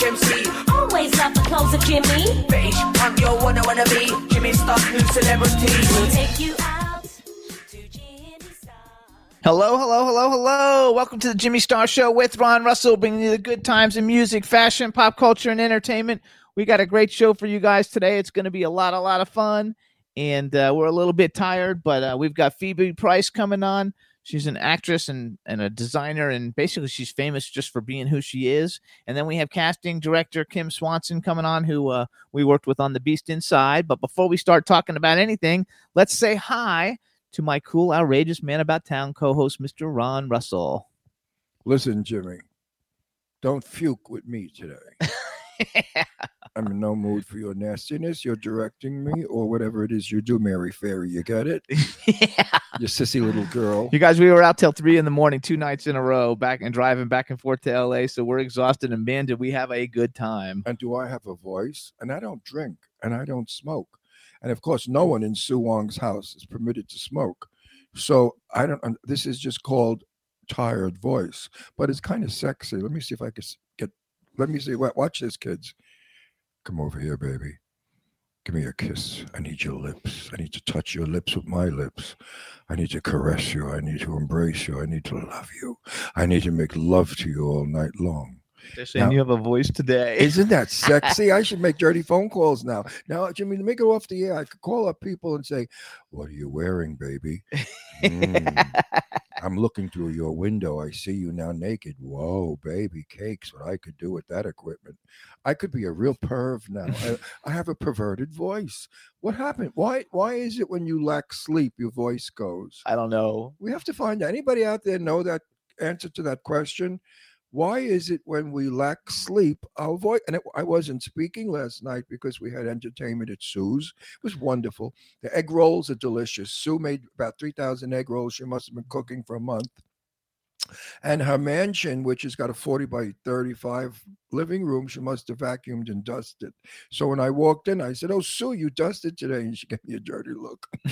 MC. Always love the clothes of Jimmy. British punk, yo, what I wanna be. Jimmy Star, new celebrity. We'll take you. Hello, hello, hello, hello. Welcome to the Jimmy Star Show with Ron Russell, bringing you the good times in music, fashion, pop culture, and entertainment. We got a great show for you guys today. It's going to be a lot, a lot of fun. And uh, we're a little bit tired, but uh, we've got Phoebe Price coming on. She's an actress and, and a designer, and basically she's famous just for being who she is. And then we have casting director Kim Swanson coming on, who uh, we worked with on The Beast Inside. But before we start talking about anything, let's say hi to my cool, outrageous man about town co-host, Mr. Ron Russell. Listen, Jimmy, don't fuke with me today. I'm in no mood for your nastiness. You're directing me or whatever it is you do, Mary Fairy. You got it? yeah. You sissy little girl. You guys, we were out till three in the morning, two nights in a row, back and driving back and forth to LA. So we're exhausted, and man, did we have a good time. And do I have a voice? And I don't drink and I don't smoke. And of course, no one in Sue Wong's house is permitted to smoke. So I don't, this is just called tired voice, but it's kind of sexy. Let me see if I can get, let me see. wa- Watch this, kids. Come over here, baby. Give me a kiss. I need your lips. I need to touch your lips with my lips. I need to caress you. I need to embrace you. I need to love you. I need to make love to you all night long. They're saying Now- you have a voice today. Isn't that sexy? I should make dirty phone calls now. Now, Jimmy, to make it off the air, I could call up people and say, What are you wearing, baby? Mm, I'm looking through your window. I see you now naked. Whoa, baby, cakes. What I could do with that equipment. I could be a real perv now. I, I have a perverted voice. What happened? Why why is it when you lack sleep, your voice goes? I don't know. we have to find anybody out there know that answer to that question why is it when we lack sleep our voice and it, i wasn't speaking last night because we had entertainment at sue's. It was wonderful. The egg rolls are delicious. Sue made about 3000 egg rolls. She must have been cooking for a month and her mansion which has got a 40 by 35 living room she must have vacuumed and dusted so when i walked in i said oh sue you dusted today and she gave me a dirty look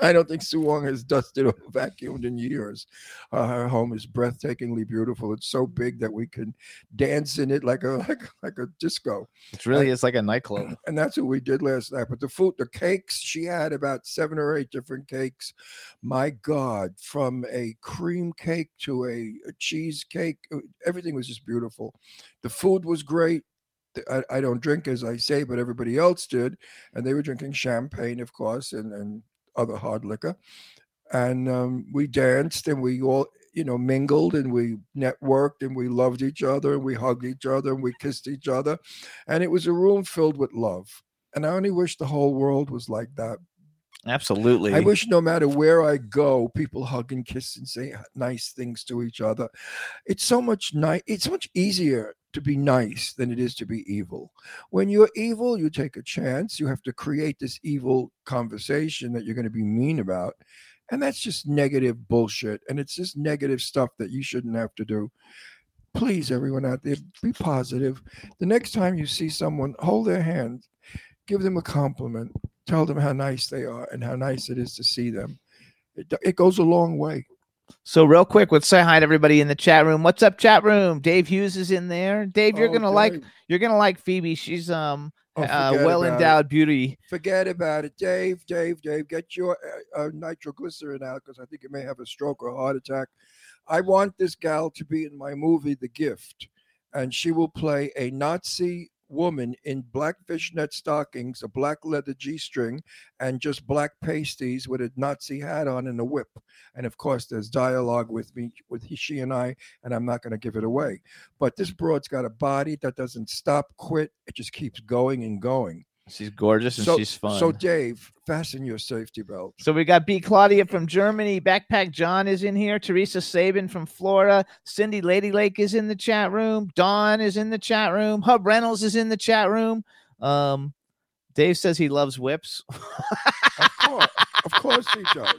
I don't think Sue Wong has dusted or vacuumed in years. Uh, her home is breathtakingly beautiful. It's so big that we can dance in it like a like, like a disco, It's really it's like a nightclub. and that's what we did last night. But the food, the cakes, she had about seven or eight different cakes. My God, from a cream cake to a, a cheesecake, uh, everything was just beautiful. The food was great. I, I don't drink, as I say, but everybody else did, and they were drinking champagne, of course, and and other hard liquor. And um, we danced and we all, you know, mingled and we networked and we loved each other and we hugged each other and we kissed each other. And it was a room filled with love. And I only wish the whole world was like that. Absolutely. I wish no matter where I go, people hug and kiss and say nice things to each other. It's so much nice. It's much easier to be nice than it is to be evil. When you're evil, you take a chance. You have to create this evil conversation that you're going to be mean about. And that's just negative bullshit. And it's just negative stuff that you shouldn't have to do. Please, everyone out there, be positive. The next time you see someone, hold their hand, give them a compliment, tell them how nice they are and how nice it is to see them. It, it goes a long way. So real quick, let's say hi to everybody in the chat room. What's up, chat room? Dave Hughes is in there. Dave, you're Oh, gonna like you're gonna like Phoebe. She's um Oh, uh, well about it. endowed beauty. Forget about it, Dave. Dave, Dave, get your uh, uh, nitroglycerin out because I think you may have a stroke or a heart attack. I want this gal to be in my movie, The Gift, and she will play a Nazi woman in black fishnet stockings, a black leather G-string, and just black pasties with a Nazi hat on and a whip. And of course, there's dialogue with me, with he, she and I, and I'm not going to give it away. But this broad's got a body that doesn't stop, quit. It just keeps going and going. She's gorgeous and so, she's fun. So, Dave, fasten your safety belt. So we got B. Claudia from Germany. Backpack John is in here. Teresa Sabin from Florida. Cindy Lady Lake is in the chat room. Dawn is in the chat room. Hub Reynolds is in the chat room. Um, Dave says he loves whips. Of course, of course he does.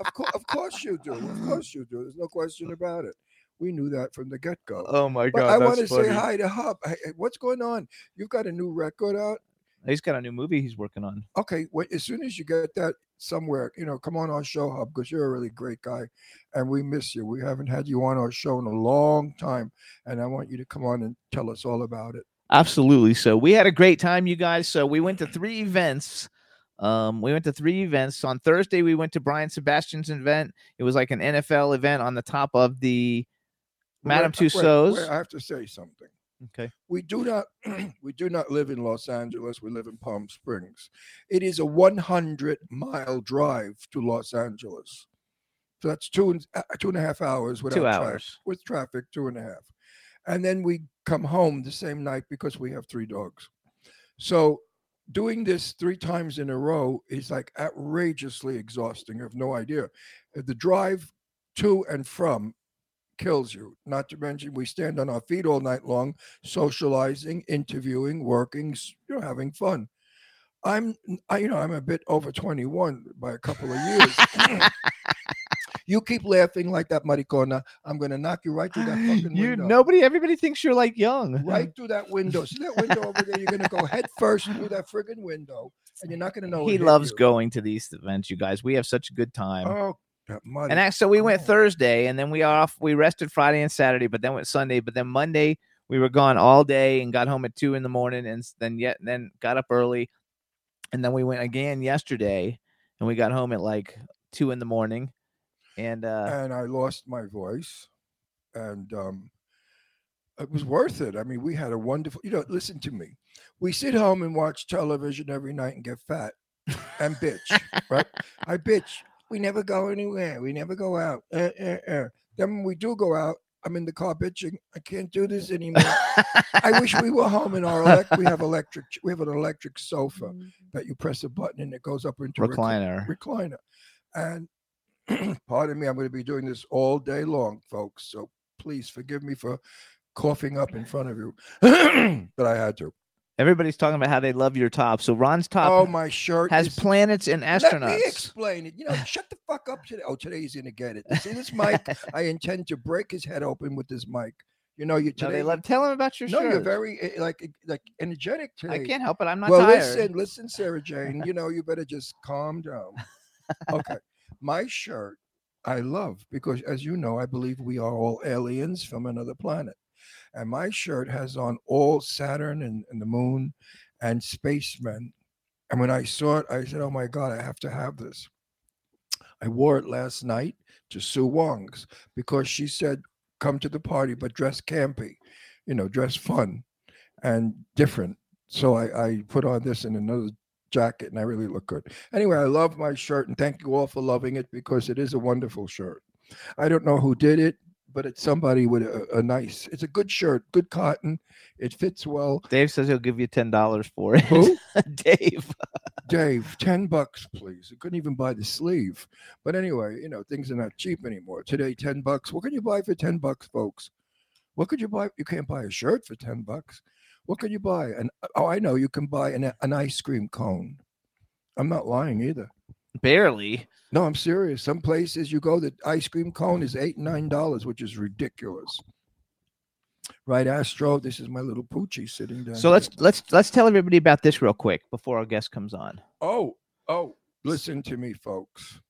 Of course, of course you do. Of course you do. There's no question about it. We knew that from the get go. oh my But god! I want to say hi to Hub. Hey, hey, what's going on? You've got a new record out. He's got a new movie he's working on. Okay, wait, as soon as you get that somewhere, you know, come on our show, Hub, because you're a really great guy, and we miss you. We haven't had you on our show in a long time, and I want you to come on and tell us all about it. Absolutely. So we had a great time, you guys. So we went to three events. Um, we went to three events. On Thursday, we went to Brian Sebastian's event. It was like an NFL event on the top of the Madame Wait, wait, Tussauds. wait, I have to say something. Okay. we do not we do not live in Los Angeles. We live in Palm Springs. It is a 100 mile drive to Los Angeles. So that's two and uh, two and a half hours without Two traffic- hours. with traffic, two and a half, and then we come home the same night because we have three dogs. So doing this three times in a row is like outrageously exhausting. I have no idea. Uh, The drive to and from kills you. Not to mention, we stand on our feet all night long, socializing, interviewing, working, you know, having fun. I'm, I, you know, I'm a bit over 21 by a couple of years. you keep laughing like that, Maricona. I'm going to knock you right through that fucking You window. nobody, everybody thinks you're like young. Right through that window. See that window over there? You're going to go head first through that friggin' window, and you're not going to know. he loves you. going to these events, you guys. We have such a good time. Oh, that and actually, we went. Thursday, and then we off. We rested Friday and Saturday, but then went Sunday. But then Monday, we were gone all day and got home at two in the morning, and then yet then got up early, and then we went again yesterday, and we got home at like two in the morning, and uh, and I lost my voice, and um, it was worth it. I mean, we had a wonderful. You know, listen to me. We sit home and watch television every night and get fat and bitch, right? I bitch. We never go anywhere. We never go out. Uh, uh, uh. Then when we do go out, I'm in the car bitching. I can't do this anymore. I wish we were home in our elect. We have electric. We have an electric sofa that you press a button and it goes up into recliner recliner. recliner. And pardon me, I'm going to be doing this all day long, folks. So please forgive me for coughing up in front of you, but I had to. Everybody's talking about how they love your top. So Ron's top oh, my shirt has is- planets and astronauts. Let me explain it. You know, shut the fuck up today. Oh, today he's to get it. See this mic? I intend to break his head open with this mic. You know, you No, today. they love. Tell him about your shirt. no, you're very eh, like eh, like energetic today. I can't help it. I'm not well, tired. listen, listen, Sarah Jane. You know, you better just calm down. Okay, my shirt I love because, as you know, I believe we are all aliens from another planet, and my shirt has on all Saturn and, and the Moon and spacemen. And when I saw it, I said, "Oh my God, I have to have this." I wore it last night to Sue Wong's because she said, "Come to the party, but dress campy, you know, dress fun and different." So I, I put on this in another jacket, and I really look good. Anyway, I love my shirt, and thank you all for loving it because it is a wonderful shirt. I don't know who did it, but it's somebody with a, a nice. It's a good shirt, good cotton. It fits well. Dave says he'll give you ten dollars for it. Who? Dave. Dave, 10 bucks, please. I couldn't even buy the sleeve. But anyway, you know, things are not cheap anymore. Today, 10 bucks. What can you buy for 10 bucks, folks? What could you buy? You can't buy a shirt for 10 bucks. What can you buy? And oh, I know you can buy an, an ice cream cone. I'm not lying either. Barely. No, I'm serious. Some places you go, the ice cream cone is eight, nine dollars, which is ridiculous. Right, Astro. This is my little poochie sitting down. So here. let's let's let's tell everybody about this real quick before our guest comes on. Oh, oh, listen to me, folks.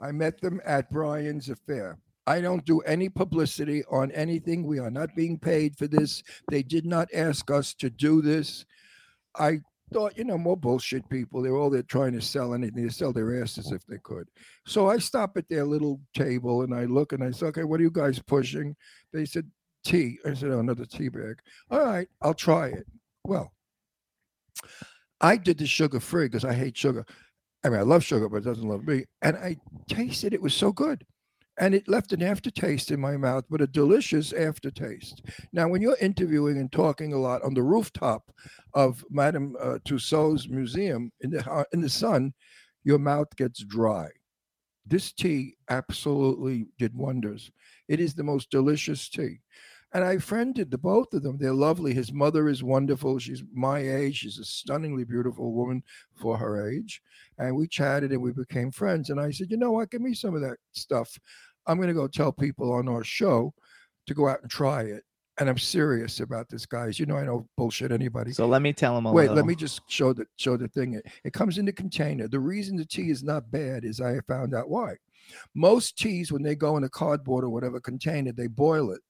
I met them at Brian's affair. I don't do any publicity on anything. We are not being paid for this. They did not ask us to do this. I thought, you know, more bullshit people. They're all there trying to sell anything. They sell their asses if they could. So I stop at their little table and I look and I say, okay, what are you guys pushing? They said, tea. I said, oh, another tea bag. All right, I'll try it. Well, I did the sugar free because I hate sugar. I mean, I love sugar, but it doesn't love me. And I tasted it was so good. And it left an aftertaste in my mouth, but a delicious aftertaste. Now, when you're interviewing and talking a lot on the rooftop of Madame uh, Tussauds museum in the ho- in the sun, your mouth gets dry. This tea absolutely did wonders. It is the most delicious tea. And I friended the both of them. They're lovely. His mother is wonderful. She's my age. She's a stunningly beautiful woman for her age. And we chatted and we became friends. And I said, you know what? Give me some of that stuff. I'm going to go tell people on our show to go out and try it. And I'm serious about this, guys. You know, I don't bullshit anybody. So let me tell them. a Wait, little. let me just show the show the thing. It, it comes in the container. The reason the tea is not bad is I found out why. Most teas, when they go in a cardboard or whatever container, they boil it,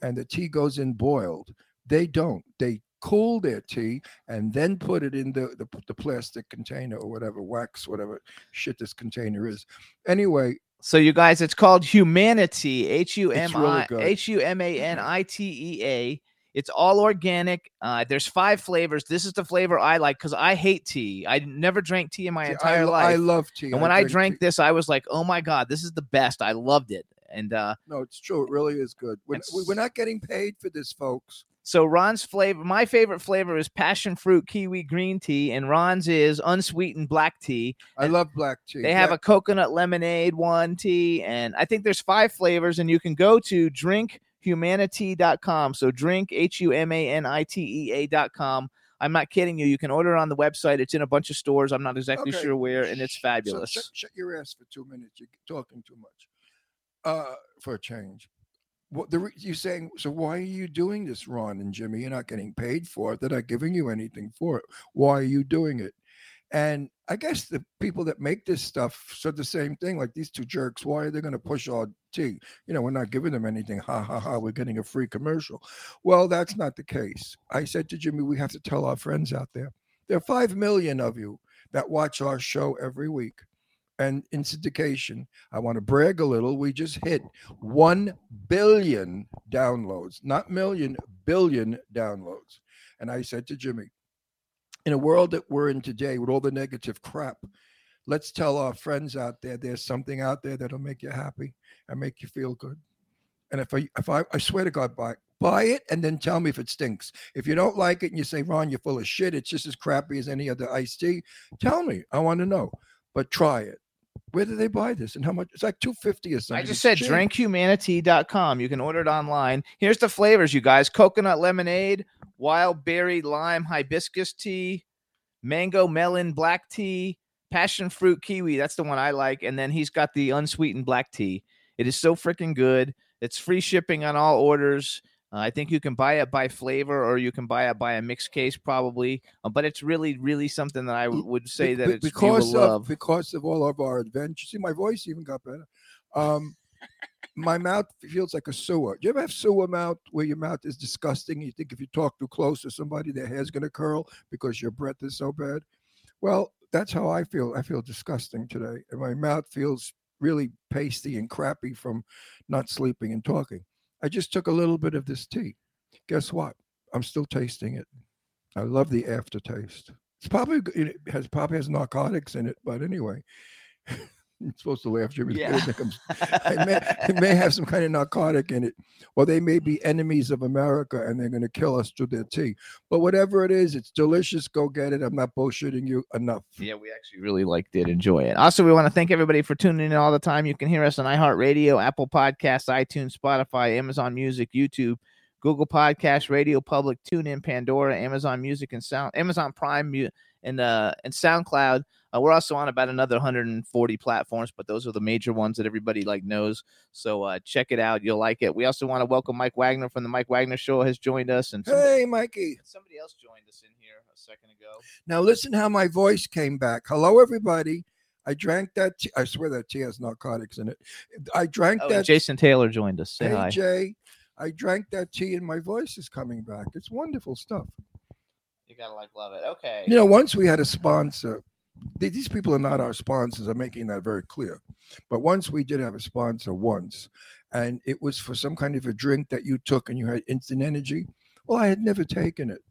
and the tea goes in boiled. They don't. They cool their tea and then put it in the, the the plastic container or whatever wax, whatever shit this container is. Anyway, So you guys, it's called Humanitea. H U M I. H U M A N I T E A. It's all organic. Uh, there's five flavors. This is the flavor I like because I hate tea. I never drank tea in my entire I, life. I love tea. and when I drink drank tea. this, I was like, "Oh my god, this is the best!" I loved it. And uh, no, it's true. It really is good. We're, we- we're not getting paid for this, folks. So Ron's flavor, my favorite flavor is passion fruit kiwi green tea, and Ron's is unsweetened black tea. I And love black tea. They have a coconut lemonade one tea, and I think there's five flavors, and you can go to drinkhumanitea.com. So drink H U M A N I T E A.com. I'm not kidding you. You can order it on the website. It's in a bunch of stores. I'm not exactly Okay. sure where, and it's Shh, so fabulous. shut, shut your ass for two minutes. You're talking too much. Uh, for a change. What the re- you saying? So why are you doing this, Ron and Jimmy? You're not getting paid for it. They're not giving you anything for it. Why are you doing it? And I guess the people that make this stuff said the same thing. Like these two jerks. Why are they going to push our tea? You know, we're not giving them anything. Ha ha ha. We're getting a free commercial. Well, that's not the case. I said to Jimmy, we have to tell our friends out there. There are five million of you that watch our show every week. And in syndication, I want to brag a little. We just hit 1 billion downloads, not million, billion downloads. And I said to Jimmy, in a world that we're in today with all the negative crap, let's tell our friends out there there's something out there that'll make you happy and make you feel good. And if I, if I, I swear to God, buy, buy it and then tell me if it stinks. If you don't like it and you say, Ron, you're full of shit, it's just as crappy as any other iced tea, tell me. I want to know. But try it. Where do they buy this and how much? It's like 250 or something. I just said drinkhumanitea.com. You can order it online. Here's the flavors, you guys coconut lemonade, wild berry lime hibiscus tea, mango melon black tea, passion fruit kiwi. That's the one I like. And then he's got the unsweetened black tea. It is so freaking good. It's free shipping on all orders. Uh, I think you can buy it by flavor or you can buy it by a mixed case, probably. Uh, but it's really, really something that I w- would say that it's because of love. because of all of our adventures. See, my voice even got better. Um, my mouth feels like a sewer. Do you ever have sewer mouth where your mouth is disgusting? You think if you talk too close to somebody, their hair's gonna curl because your breath is so bad. Well, that's how I feel. I feel disgusting today, and my mouth feels really pasty and crappy from not sleeping and talking. I just took a little bit of this tea. Guess what? I'm still tasting it. I love the aftertaste. It's probably it has probably has narcotics in it, but anyway, I'm supposed to laugh, Jimmy. Yeah. It may, it may have some kind of narcotic in it, or they may be enemies of America and they're going to kill us through their tea. But whatever it is, it's delicious. Go get it. I'm not bullshitting you enough. Yeah, we actually really liked it, enjoy it. Also, we want to thank everybody for tuning in all the time. You can hear us on iHeartRadio, Apple Podcasts, iTunes, Spotify, Amazon Music, YouTube, Google Podcasts, Radio Public, TuneIn, Pandora, Amazon Music, and Sound, Amazon Prime, and uh, and SoundCloud. Uh, we're also on about another 140 platforms, but those are the major ones that everybody like knows. So uh, check it out; you'll like it. We also want to welcome Mike Wagner from the Mike Wagner Show has joined us, and somebody, Hey, Mikey. somebody else joined us in here a second ago. Now listen how my voice came back. Hello, everybody. I drank that. Tea. I swear that tea has narcotics in it. I drank Oh, that. Jason Taylor joined us. Say hey, hi. Jay. I drank that tea and my voice is coming back. It's wonderful stuff. You gotta like love it. Okay. You know, once we had a sponsor, these people are not our sponsors. I'm making that very clear. But once we did have a sponsor, once, and it was for some kind of a drink that you took and you had instant energy. Well, I had never taken it.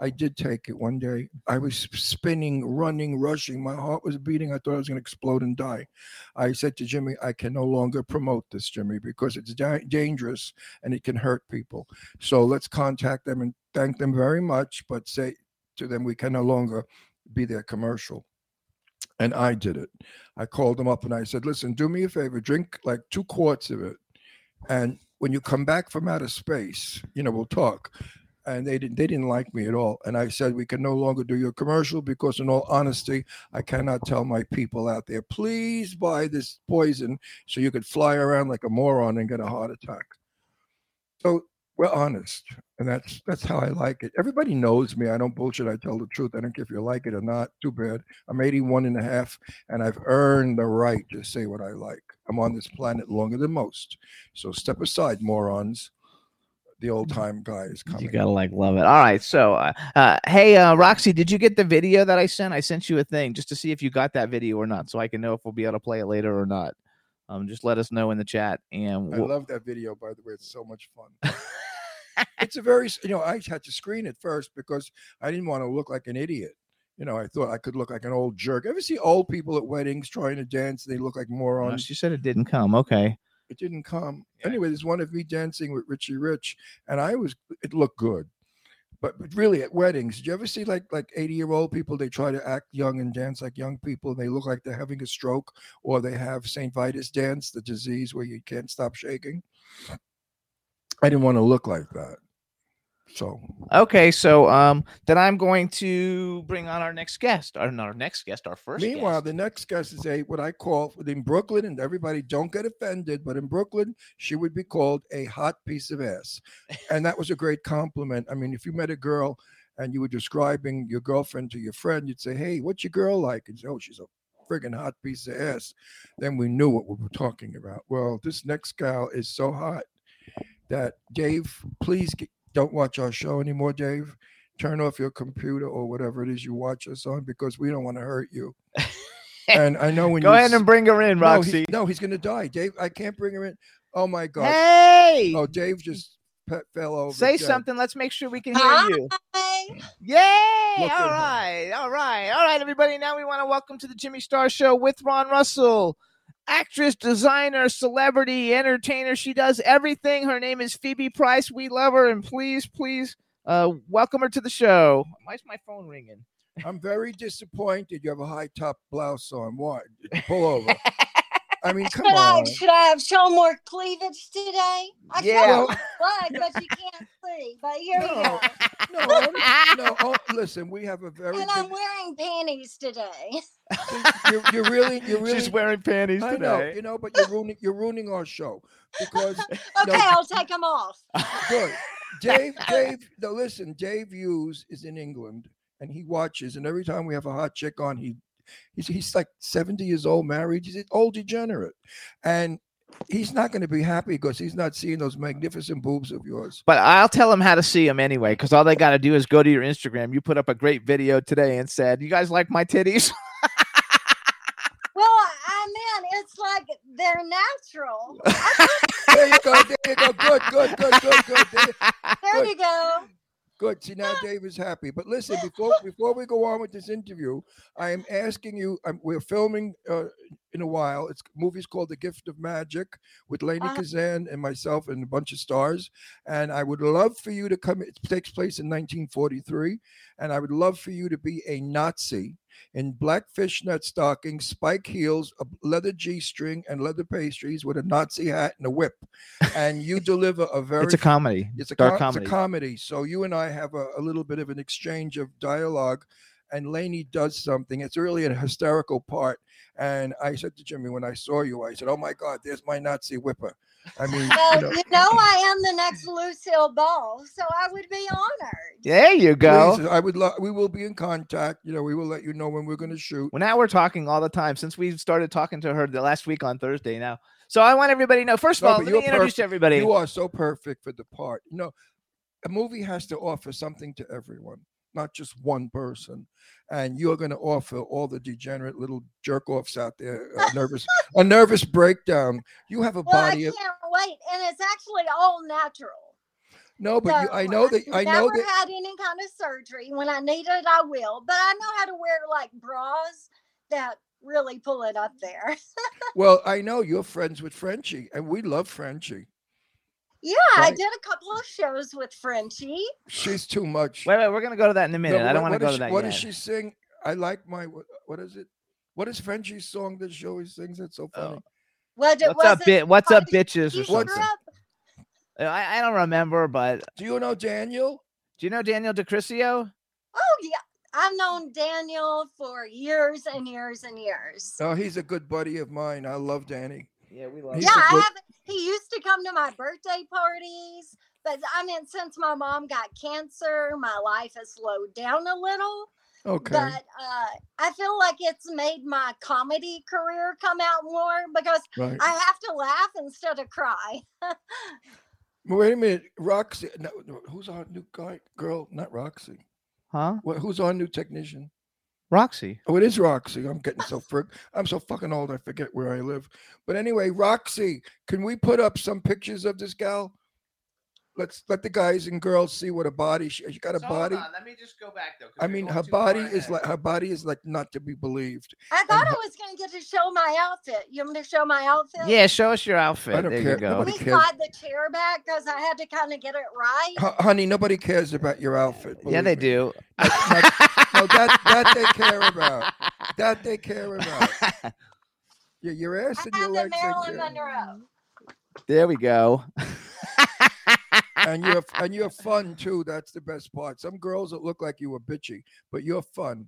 I did take it one day. I was spinning, running, rushing. My heart was beating. I thought I was going to explode and die. I said to Jimmy, I can no longer promote this, Jimmy, because it's da- dangerous and it can hurt people. So let's contact them and thank them very much, but say to them, we can no longer be their commercial. And I did it. I called them up and I said, listen, do me a favor, drink like two quarts of it. And when you come back from outer space, you know, we'll talk. And they didn't they didn't like me at all. And I said, we can no longer do your commercial because in all honesty, I cannot tell my people out there, please buy this poison so you could fly around like a moron and get a heart attack. So we're honest. And that's that's how I like it. Everybody knows me. I don't bullshit. I tell the truth. I don't care if you like it or not. Too bad. I'm 81 and a half, and I've earned the right to say what I like. I'm on this planet longer than most. So step aside, morons. The old time guy is coming. You gotta like love it. All right. So, uh, uh, hey, uh, Roxy, did you get the video that I sent? I sent you a thing just to see if you got that video or not, so I can know if we'll be able to play it later or not. Um, just let us know in the chat. And I we'll- love that video, by the way. It's so much fun. it's a very, you know, I had to screen it first because I didn't want to look like an idiot. You know, I thought I could look like an old jerk. Ever see old people at weddings trying to dance? They look like morons. she said it didn't come. Okay. It didn't come. Anyway, there's one of me dancing with Richie Rich, and I was, it looked good. But, really, at weddings, did you ever see like like 80 year old people? They try to act young and dance like young people, and they look like they're having a stroke, or they have St. Vitus dance, the disease where you can't stop shaking. I didn't want to look like that. So Okay. So, um, then I'm going to bring on our next guest. Not our next guest, our first. Meanwhile, guest. the next guest is a what I call in Brooklyn, and everybody don't get offended, but in Brooklyn, she would be called a hot piece of ass, and that was a great compliment. I mean, if you met a girl and you were describing your girlfriend to your friend, you'd say, "Hey, what's your girl like?" And say, "Oh, she's a friggin' hot piece of ass." Then we knew what we were talking about. Well, this next gal is so hot that Dave, please g- don't watch our show anymore, Dave. Turn off your computer or whatever it is you watch us on because we don't want to hurt you. And I know when you Go you ahead and bring her in, no, he- Roxy. no, he's gonna die, Dave. I can't bring her in. Oh my god. hey, Oh, Dave just pe- fell over. say dead. something. Let's make sure we can hear Hi. you. Hi. Yay! Look at All her. right, all right, all right, everybody. Now we want to welcome to the Jimmy Star Show with Ron Russell, actress, designer, celebrity, entertainer. She does everything. Her name is Phoebe Price. We love her, and please, please, uh, welcome her to the show. Why is my phone ringing? I'm very disappointed. You have a high top blouse on. What? Pull over. I mean, come Should I, should I have shown more cleavage today? I Yeah. showed blood, but you can't see. But here we No. go. No, I'm- no. Oh, listen, we have a very. And I'm wearing panties today. you're, you're really, you're really. She's wearing panties I know, today. you know, but you're ruining, you're ruining our show because Okay, No. I'll take them off. good. Dave, Dave, no, listen, Dave Hughes is in England and he watches, and every time we have a hot chick on, he he's he's like 70 years old, married, he's an old degenerate. And he's not going to be happy because he's not seeing those magnificent boobs of yours. But I'll tell him how to see them anyway, because all they got to do is go to your Instagram. You put up a great video today and said, "You guys like my titties?" Well, I mean, it's like they're natural. There you go, there you go. Good, good, good, good, good. There- There Good. you go. Good. See now, Dave is happy. But listen, before before we go on with this interview, I am asking you. Um, we're filming uh, in a while. It's movie's called The Gift of Magic with Lainie Uh-huh. Kazan and myself and a bunch of stars. And I would love for you to come. It takes place in 1943, and I would love for you to be a Nazi in black fishnet stockings, spike heels, a leather g-string, and leather pastries with a Nazi hat and a whip. And you deliver a very it's a comedy. it's a, dark com- it's a comedy. So you and I have a, a little bit of an exchange of dialogue, and Lainie does something. It's really a hysterical part. And I said to Jimmy when I saw you, I said, "Oh my God, there's my Nazi whipper." I mean, Well, you know, you know, I am the next Lucille Ball, so I would be honored. there you go. please, I would love. We will be in contact. You know, we will let you know when we're going to shoot. Well, now we're talking all the time since we started talking to her the last week on Thursday. Now, so I want everybody to know. First of No, all, let me introduce perfect. everybody. You are so perfect for the part. You know, a movie has to offer something to everyone, not just one person. And you're going to offer all the degenerate little jerk offs out there a nervous, a nervous breakdown. You have a Well, I can't Of, wait, and it's actually all natural. No, but you, I know that I've I know never that. had any kind of surgery. When I need it, I will. But I know how to wear like bras that really pull it up there. Well, I know you're friends with Frenchie, and we love Frenchie. Yeah, I did a couple of shows with Frenchie. She's too much. Wait, wait, we're gonna go to that in a No, minute. but I don't what- want to go does to she- that What yet. does she sing? I like my what, what is it? What is Frenchie's song that she always sings? That's so funny. Oh. Was it, What's up, was it bit? What's up, bitches, or Strip? something? Uh, I, I don't remember, but Do you know Daniel? do you know Daniel DeCrisio? Oh yeah, I've known Daniel for years and years and years. Oh, he's a good buddy of mine. I love Danny. Yeah, we love. He's yeah, a I good- have. He used to come to my birthday parties, but I mean, since my mom got cancer, my life has slowed down a little. Okay. But uh, I feel like it's made my comedy career come out more because right. I have to laugh instead of cry. Wait a minute, Roxy. No, no, who's our new guy? Girl, not Roxy. Huh? What, who's our new technician? Roxy. Oh, it is Roxy. I'm getting so frick. I'm so fucking old. I forget where I live. But anyway, Roxy, can we put up some pictures of this gal? Let's let the guys and girls see what a body. She, she got a body. Let me just go back though. I mean, her body is like her body is like not to be believed. I thought I ho- was going to get to show my outfit. You want me to show my outfit? Yeah, show us your outfit. I don't there care. you go. Let Nobody me cares. slide the chair back because I had to kind of get it right. Ho- honey, nobody cares about your outfit. Yeah, they me. do. No, that that they care about. That they care about. Yeah, your ass I and your have the legs. Marilyn. Monroe. There we go. and you're and you're fun too. That's the best part. Some girls that look like you were bitchy, but you're fun.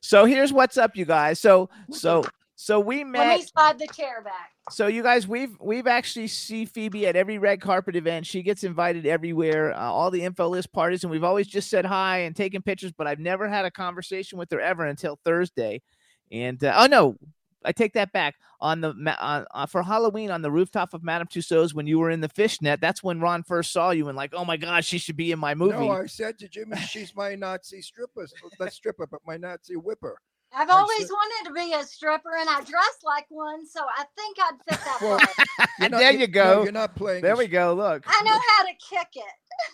So here's what's up, you guys. So so so we Let met. me slide the chair back. So you guys, we've we've actually see Phoebe at every red carpet event. She gets invited everywhere, uh, all the info list parties, and we've always just said hi and taken pictures. But I've never had a conversation with her ever until Thursday. And uh, oh no, I take that back. On the on, uh, for Halloween on the rooftop of Madame Tussauds when you were in the fishnet, that's when Ron first saw you and like, oh my God, she should be in my movie. No, I said to Jimmy, she's my Nazi stripper. Not stripper, but my Nazi whipper. I've I always said- wanted to be a stripper, and I dress like one, so I think I'd fit that Well, part. Not- there you- you no, go. you're not playing. there we go. Look. I know how to kick it.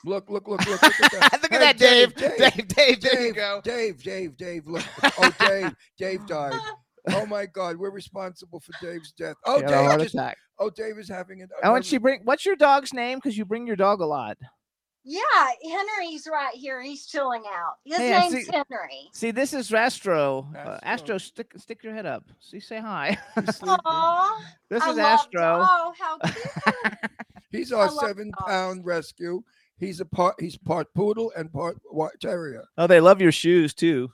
Look, look, look, look, look at that. Look Hey, at that, Dave. Dave, Dave, Dave, there you Dave, go. Dave, Dave, Dave, look. Oh, Dave, Dave died. Oh my God, we're responsible for Dave's death. Oh, She had a heart Dave, just, attack. oh, Dave is having it. Oh, and she bring. What's your dog's name? Because you bring your dog a lot. Yeah, Henry's right here. He's chilling out. His Hey, name's see- Henry. See, this is Astro. Uh, Astro. Astro, stick stick your head up. See, say hi. Aw, this I is love- Astro. Oh, how cute. He's our seven dogs. pound rescue. He's a part. He's part poodle and part white terrier. Oh, they love your shoes too.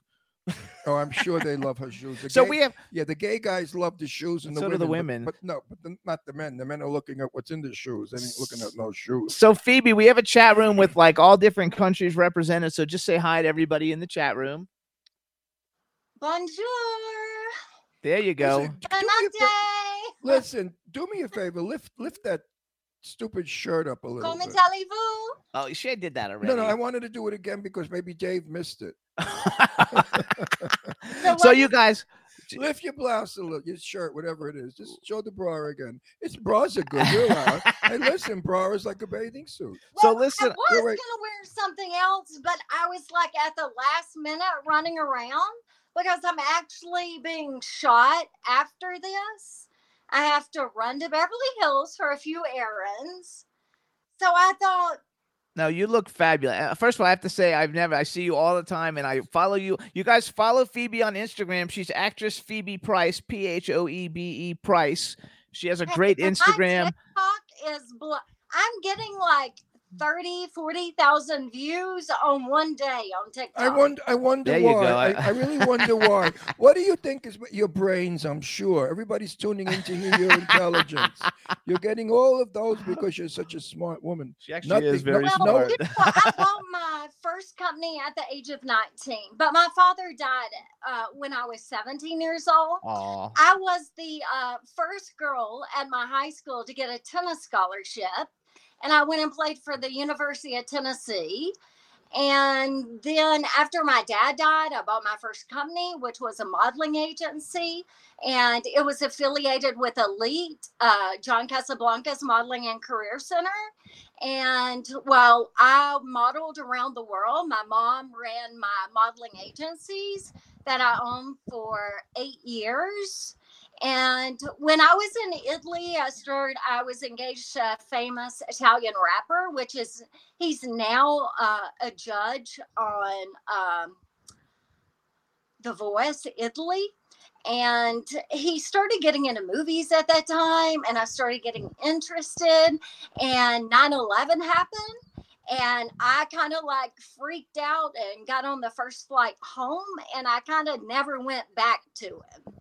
Oh, I'm sure they love her shoes. The So gay- we have. yeah, the gay guys love the shoes, and the So do women. the but- women. but, no, but the, not the men. The men are looking at what's in the shoes. They ain't looking at no shoes. So Phoebe, we have a chat room with like all different countries represented. So just say hi to everybody in the chat room. Bonjour. There you go. Listen, do Bon fa- listen, do me a favor. Lift, lift that stupid shirt up a little Comment bit. allez-vous? Oh, she did that already. No, no, I wanted to do it again because maybe Dave missed it. So so you guys, Lift your blouse a little, your shirt, whatever it is. Just show the bra again. It's bras are good. You're allowed. hey, listen, bra is like a bathing suit. so listen. I was wait, gonna wear something else, but I was like at the last minute running around because I'm actually being shot after this. I have to run to Beverly Hills for a few errands. So I thought, No, you look fabulous. Uh, First of all, I have to say I've never I see you all the time and I follow you. You guys follow Phoebe on Instagram. She's actress Phoebe Price, P H O E B E Price. She has a great my Instagram. TikTok is blo- I'm getting like 30, 40,000 views on one day on TikTok. I wonder. I wonder why. I, I- I really wonder why. What do you think is your brains? I'm sure everybody's tuning in to hear your intelligence. You're getting all of those because you're such a smart woman. She actually Nothing- is very no- well, smart. you know, I bought my first company at the age of 19, but my father died uh, when I was 17 years old. Aw. I was the uh, first girl at my high school to get a tennis scholarship, and I went and played for the University of Tennessee. And then after my dad died, I bought my first company, which was a modeling agency. And it was affiliated with Elite, uh, John Casablancas Modeling and Career Center. And while I modeled around the world, my mom ran my modeling agencies that I owned for eight years. And when I was in Italy, I started, I was engaged to a famous Italian rapper, which is, he's now uh, a judge on um, The Voice Italy. And he started getting into movies at that time, and I started getting interested. And 9 11 happened, and I kind of like freaked out and got on the first flight home, and I kind of never went back to him.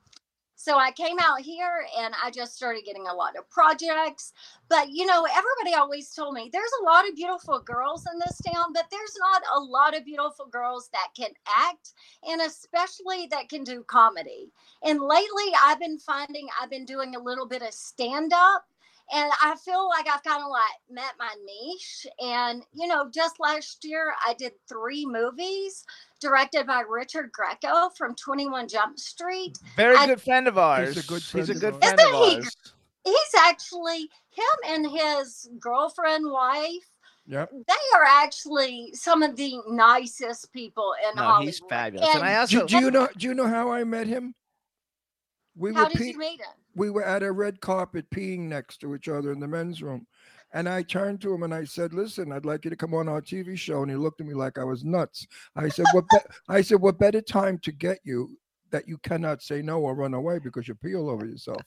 So I came out here and I just started getting a lot of projects. But you know, everybody always told me there's a lot of beautiful girls in this town, but there's not a lot of beautiful girls that can act and especially that can do comedy. And lately I've been finding I've been doing a little bit of stand up and I feel like I've kind of like met my niche. And you know, just last year I did three movies directed by Richard Grieco from 21 Jump Street. Very I- good friend of ours. good He's a good ours. friend of Isn't he ours. He's actually him and his girlfriend, wife. Yep. They are actually some of the nicest people in No, Hollywood. he's fabulous. And, I And also Do, do you know? Do you know how I met him? We how were did pe- you meet him? we were at a red carpet peeing next to each other in the men's room. And I turned to him and I said, "Listen, I'd like you to come on our TV show." And he looked at me like I was nuts. I said, "What?" Be- I said, "What better time to get you that you cannot say no or run away because you pee all over yourself?"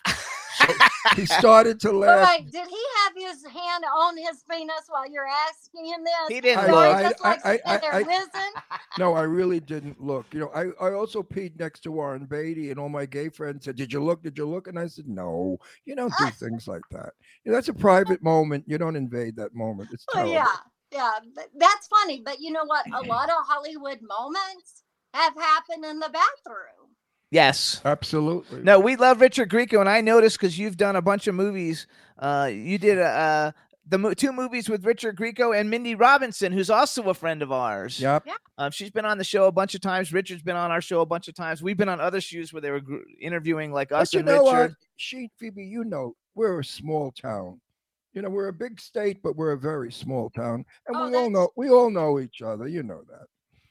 So he started to laugh. wait, did he have his hand on his penis while you're asking him this? He didn't I- look. he I- likes to I- sit I- I- No, I really didn't look. You know, I, I also peed next to Warren Beatty, and all my gay friends said, "Did you look? Did you look?" And I said, "No, you don't do ah. things like that. You know, that's a private moment. You don't invade that moment. It's Well, terrible." yeah, yeah, that's funny. But you know what? A lot of Hollywood moments have happened in the bathroom. Yes. Absolutely. No, we love Richard Grieco, and I noticed because you've done a bunch of movies. Uh, you did uh, the mo- two movies with Richard Grieco and Mindy Robinson, who's also a friend of ours. Yep. Um, she's been on the show a bunch of times. Richard's been on our show a bunch of times. We've been on other shows where they were gr- interviewing like us But you and know Richard. what? She, Phoebe, you know, we're a small town. You know, we're a big state, but we're a very small town, and Oh, we all know we all know each other. You know that.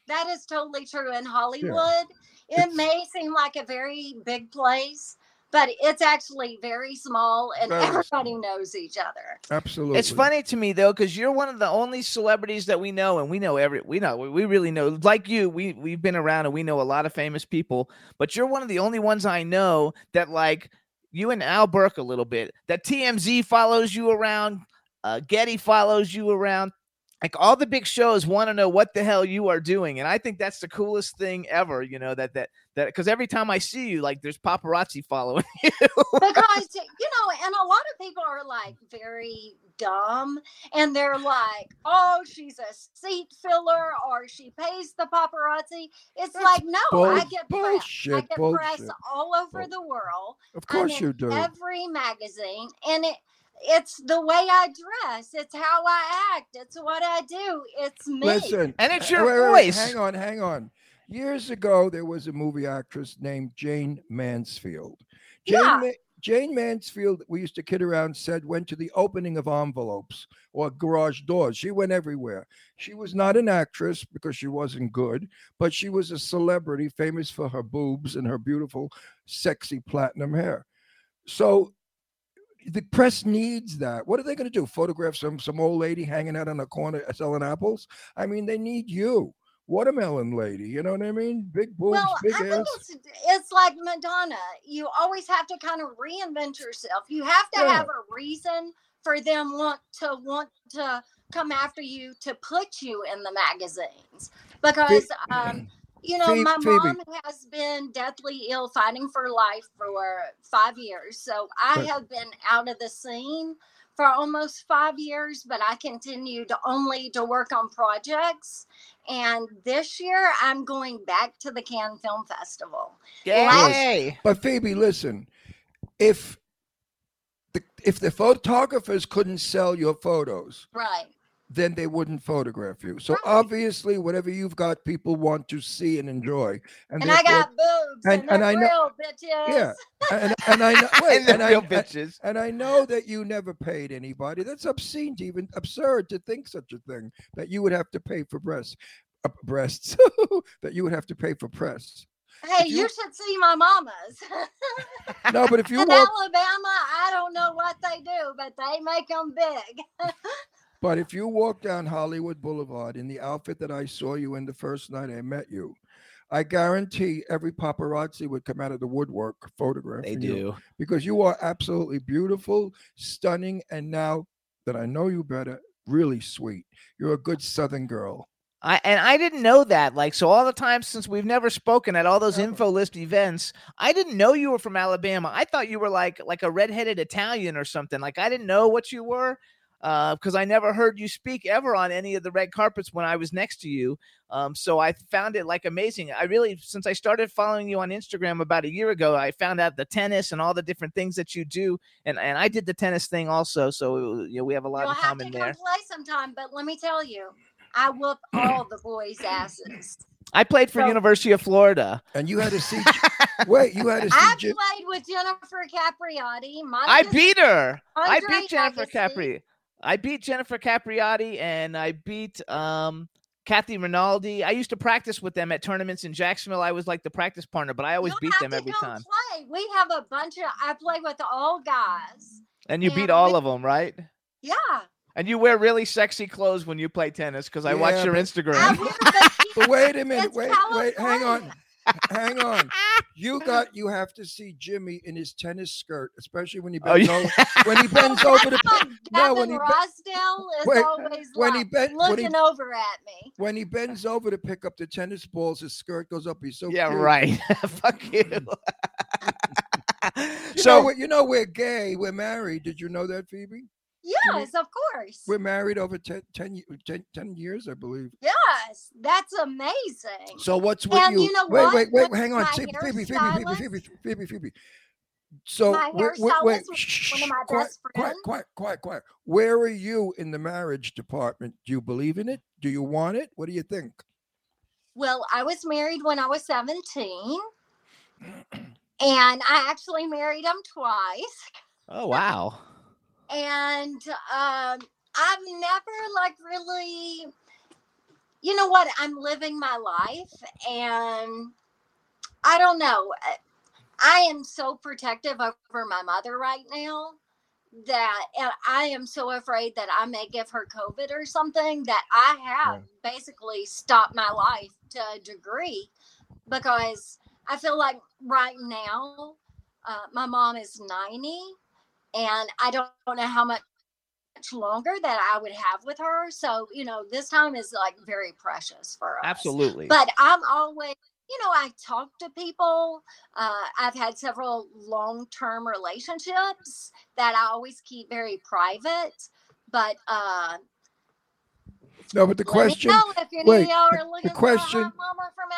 That is totally true in Hollywood. It may seem like a very big place, but it's actually very small and Very everybody small. knows each other. Absolutely. It's funny to me though, because you're one of the only celebrities that we know, and we know every we know we really know. Like you, we we've been around and we know a lot of famous people, but you're one of the only ones I know that like you and Al Burke a little bit. That TMZ follows you around, uh, Getty follows you around. Like all the big shows want to know what the hell you are doing, and I think that's the coolest thing ever. You know that that that because every time I see you, like there's paparazzi following you. Because, you know, and a lot of people are like very dumb and they're like, oh, she's a seat filler or she pays the paparazzi. It's That's like, no, I bull- get press. I bullshit, get press all over Bull- the world. Of I'm course in you do. Every magazine, and it it's the way I dress. It's how I act. It's what I do. It's me. Listen, And it's uh, your wait, wait, wait, voice. Hang on, hang on. Years ago, there was a movie actress named Jayne Mansfield. Jayne, Yeah. Ma- Jayne Mansfield, we used to kid around, said went to the opening of envelopes or garage doors. She went everywhere. She was not an actress because she wasn't good, but she was a celebrity famous for her boobs and her beautiful, sexy platinum hair. So the press needs that. What are they going to do? Photograph some some old lady hanging out on a corner uh, selling apples? I mean, they need you, watermelon lady. You know what I mean? Big boobs, well, big I ass. think it's it's like Madonna. You always have to kind of reinvent yourself. You have to Yeah. have a reason for them want to want to come after you to put you in the magazines because um you know Phoe- my Phoebe. mom has been deathly ill fighting for life for five years so i But- have been out of the scene for almost five years but i continued only to work on projects and this year i'm going back to the cannes film festival Yay! But Phoebe, listen, if the if the photographers couldn't sell your photos, right then they wouldn't photograph you. So Right. obviously, whatever you've got, people want to see and enjoy. And, And I got boobs and- and, and I know- real bitches. yeah, and, and I know, wait, and the and I, real and- bitches. and I know that you never paid anybody. That's obscene to even absurd to think such a thing that you would have to pay for breasts, uh, breasts that you would have to pay for press. Hey, you, you- should see my mamas. No, but if you In walk, Alabama, I don't know what they do, but they make them big. But if you walk down Hollywood Boulevard in the outfit that I saw you in the first night I met you, I guarantee every paparazzi would come out of the woodwork photographing They you do. because you are absolutely beautiful, stunning, and now that I know you better, really sweet. You're a good Southern girl. I and I didn't know that. Like so, all the time since we've never spoken at all those info list events, I didn't know you were from Alabama. I thought you were like like a redheaded Italian or something. Like I didn't know what you were because I never heard you speak ever on any of the red carpets when I was next to you. Um, so I found it like amazing. I really, since I started following you on Instagram about a year ago, I found out the tennis and all the different things that you do, and and I did the tennis thing also. So you know, we have a lot You'll in have to common come there. play sometime, but let me tell you, I whoop all the boys' asses. I played for So- University of Florida. And you had to see. wait, you had to see. I Jim, played with Jennifer Capriati. I beat her. I beat Jennifer Agassi. Capri. I beat Jennifer Capriati and I beat um Kathy Rinaldi. I used to practice with them at tournaments in Jacksonville. I was like the practice partner, but I always You'll beat have them to every come time. Play. We have a bunch of. I play with all guys. And you Yeah, beat all we- of them, right? Yeah. And you wear really sexy clothes when you play tennis because I watch your Instagram. wear but wait a minute. It's Wait, wait. Hang on. California. Hang on. You got. You have to see Jimmy in his tennis skirt, especially when he Oh, bends yeah. over. When he Well, bends over to. that's pick- why no, when he be- Rosdale is wait, always when he like bent- when he- looking over at me. When he bends over to pick up the tennis balls, his skirt goes up. He's so yeah, cute. right. Fuck you. Mm-hmm. You so know, you know, we're gay. We're married. Did you know that, Phoebe? Yes, of course. We're married over 10, 10, 10 10 years, I believe. Yes, that's amazing. So what's with And you? you know wait, what? wait, wait, With hang on. Phoebe, Phoebe, Phoebe, Phoebe, Phoebe, Phoebe, Phoebe. So My wait, wait, wait. shh, one of my quiet, best quiet, friends. quiet, quiet, quiet. Where are you in the marriage department? Do you believe in it? Do you want it? What do you think? Well, I was married when I was 17. And I actually married him twice. Oh wow. And um, I've never, like, really, you know what? I'm living my life. And I don't know. I am so protective over my mother right now that and I am so afraid that I may give her COVID or something that I have basically stopped my life to a degree because I feel like right now uh, my mom is 90 and I don't, don't know how much longer that I would have with her. So, you know, this time is like very precious for us. Absolutely. But I'm always, you know, I talk to people. Uh, I've had several long term relationships that I always keep very private. But uh, No, but the let question, know if any wait, the- question- for a hot mama from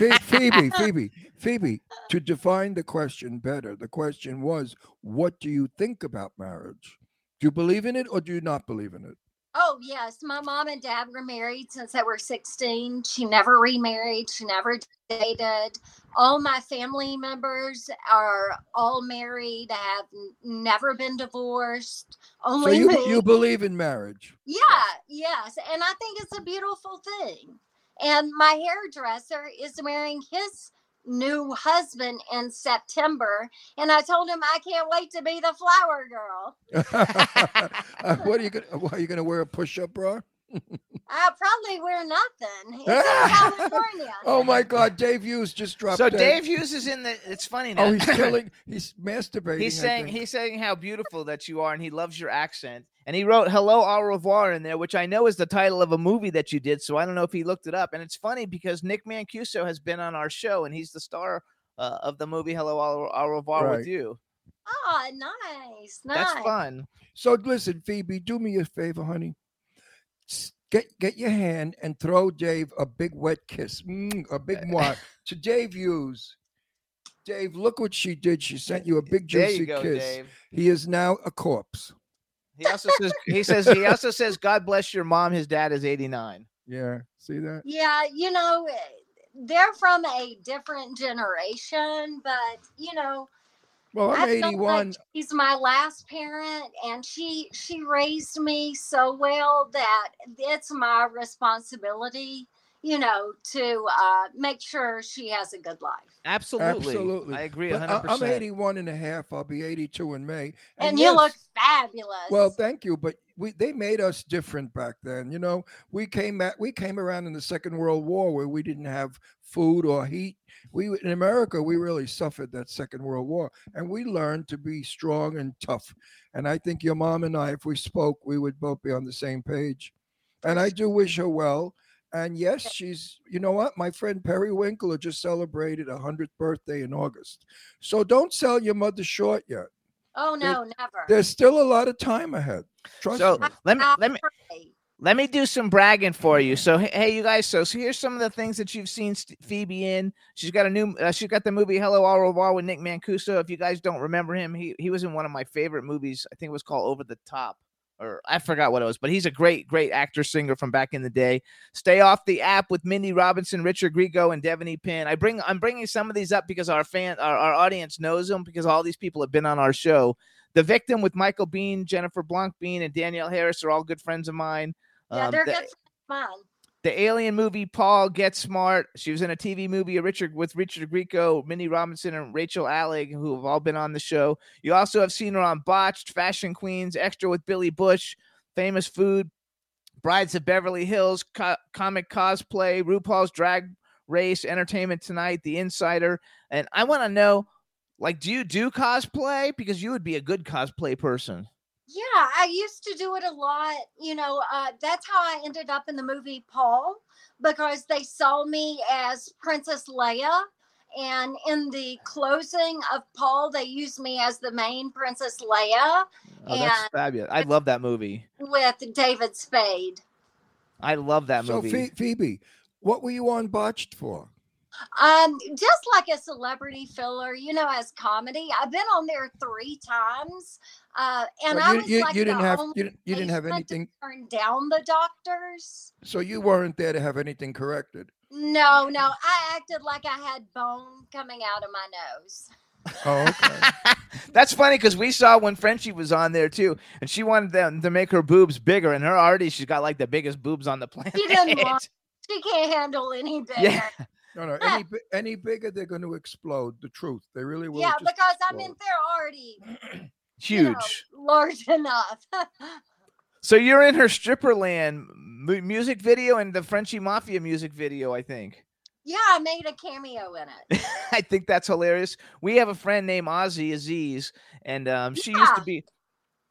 Alabama. Phoebe, Phoebe, Phoebe, to define the question better, the question was, what do you think about marriage? Do you believe in it or do you not believe in it? Oh, yes. My mom and dad were married since they were 16. She never remarried, she never dated. All my family members are all married, have n- never been divorced. So Only you, me. you believe in marriage. Yeah, yes. And I think it's a beautiful thing. And my hairdresser is marrying his new husband in September. And I told him I can't wait to be the flower girl. Uh, what are you gonna? What, are you gonna wear a push-up bra? I'll probably wear nothing. It's in California. Oh my God! Dave Hughes just dropped. so dead. Dave Hughes is in the. It's funny now. Oh, he's killing. He's masturbating. He's saying he's saying how beautiful that you are, and he loves your accent. And he wrote "Hello, au revoir" in there, which I know is the title of a movie that you did. So I don't know if he looked it up. And it's funny because Nick Mancuso has been on our show, and he's the star uh, of the movie "Hello, au, au revoir" Right. with you. Oh, nice. Nice. That's fun. So listen, Phoebe, do me a favor, honey. S- Get get your hand and throw Dave a big wet kiss, mm, a big mwah to Dave Hughes. Dave, look what she did. She sent you a big There juicy you go, kiss. Dave. He is now a corpse. He also says he says he also says God bless your mom. His dad is 89. Yeah, see that? Yeah, you know, eh, they're from a different generation, but you know, Well, I'm I feel 81. like she's my last parent, and she she raised me so well that it's my responsibility, you know, to uh, make sure she has a good life. Absolutely. Absolutely. I agree 100%. I- I'm 81 and a half. I'll be 82 in May. And, you yes, look fabulous. Well, thank you, but we they made us different back then. You know, we came at we came around in the Second World War where we didn't have food or heat. We in America we really suffered that Second World War, and we learned to be strong and tough. And I think your mom and I, if we spoke, we would both be on the same page. And I do wish her well. And yes, she's, you know what? My friend Perry Winkler just celebrated a 100th birthday in August. So don't sell your mother short yet. oh there- no, never. There's still a lot of time ahead. Trust So me. let me let me let me do some bragging for you. So hey, hey, you guys. So, so here's some of the things that you've seen Phoebe in. She's got a new. Uh, she's got the movie Hello Au Revoir with Nick Mancuso. If you guys don't remember him, he he was in one of my favorite movies. I think it was called Over the Top, or I forgot what it was. But he's a great great actor singer from back in the day. Stay off the app with Mindy Robinson, Richard Grieco, and Devanny Pinn. I bring I'm bringing some of these up because our fan our, our audience knows them because all these people have been on our show. The victim with Michael Biehn, Jennifer Blanc Biehn, and Danielle Harris are all good friends of mine. Yeah, Um, they're the, good fun. The Alien movie, Paul Get Smart. She was in a TV movie, Richard with Richard Grieco, Mindy Robinson, and Rachel Alig, who have all been on the show. You also have seen her on Botched, Fashion Queens, Extra with Billy Bush, Famous Food, Brides of Beverly Hills, co- comic cosplay, RuPaul's Drag Race, Entertainment Tonight, The Insider. And I want to know, like, do you do cosplay? Because you would be a good cosplay person. Yeah, I used to do it a lot. You know, uh, that's how I ended up in the movie Paul because they saw me as Princess Leia. And in the closing of Paul, they used me as the main Princess Leia Oh, that's And- fabulous. I love that movie. with David Spade. I love that movie. Phe- Phoebe, what were you on botched for? Um, just like a celebrity filler, you know, as comedy. I've been on there three times. Uh, and But I you, was you, like you didn't have only you, didn't- you didn't have anything. turn down the doctors. So you weren't there to have anything corrected. No, no, I acted like I had bone coming out of my nose. Oh, okay. That's funny because we saw when Frenchie was on there too, and she wanted them to make her boobs bigger, and her already she's got like the biggest boobs on the planet. She didn't want- She can't handle any bigger. yeah, no, no. Any any bigger, they're going to explode. The truth, they really will. Yeah, just because I mean explode. they're already huge. you know, large enough. So you're in her stripper land mu- music video and the Frenchie Mafia music video, I think. yeah, I made a cameo in it. I think that's hilarious. We have a friend named Ozzy Aziz, and um, she used to be.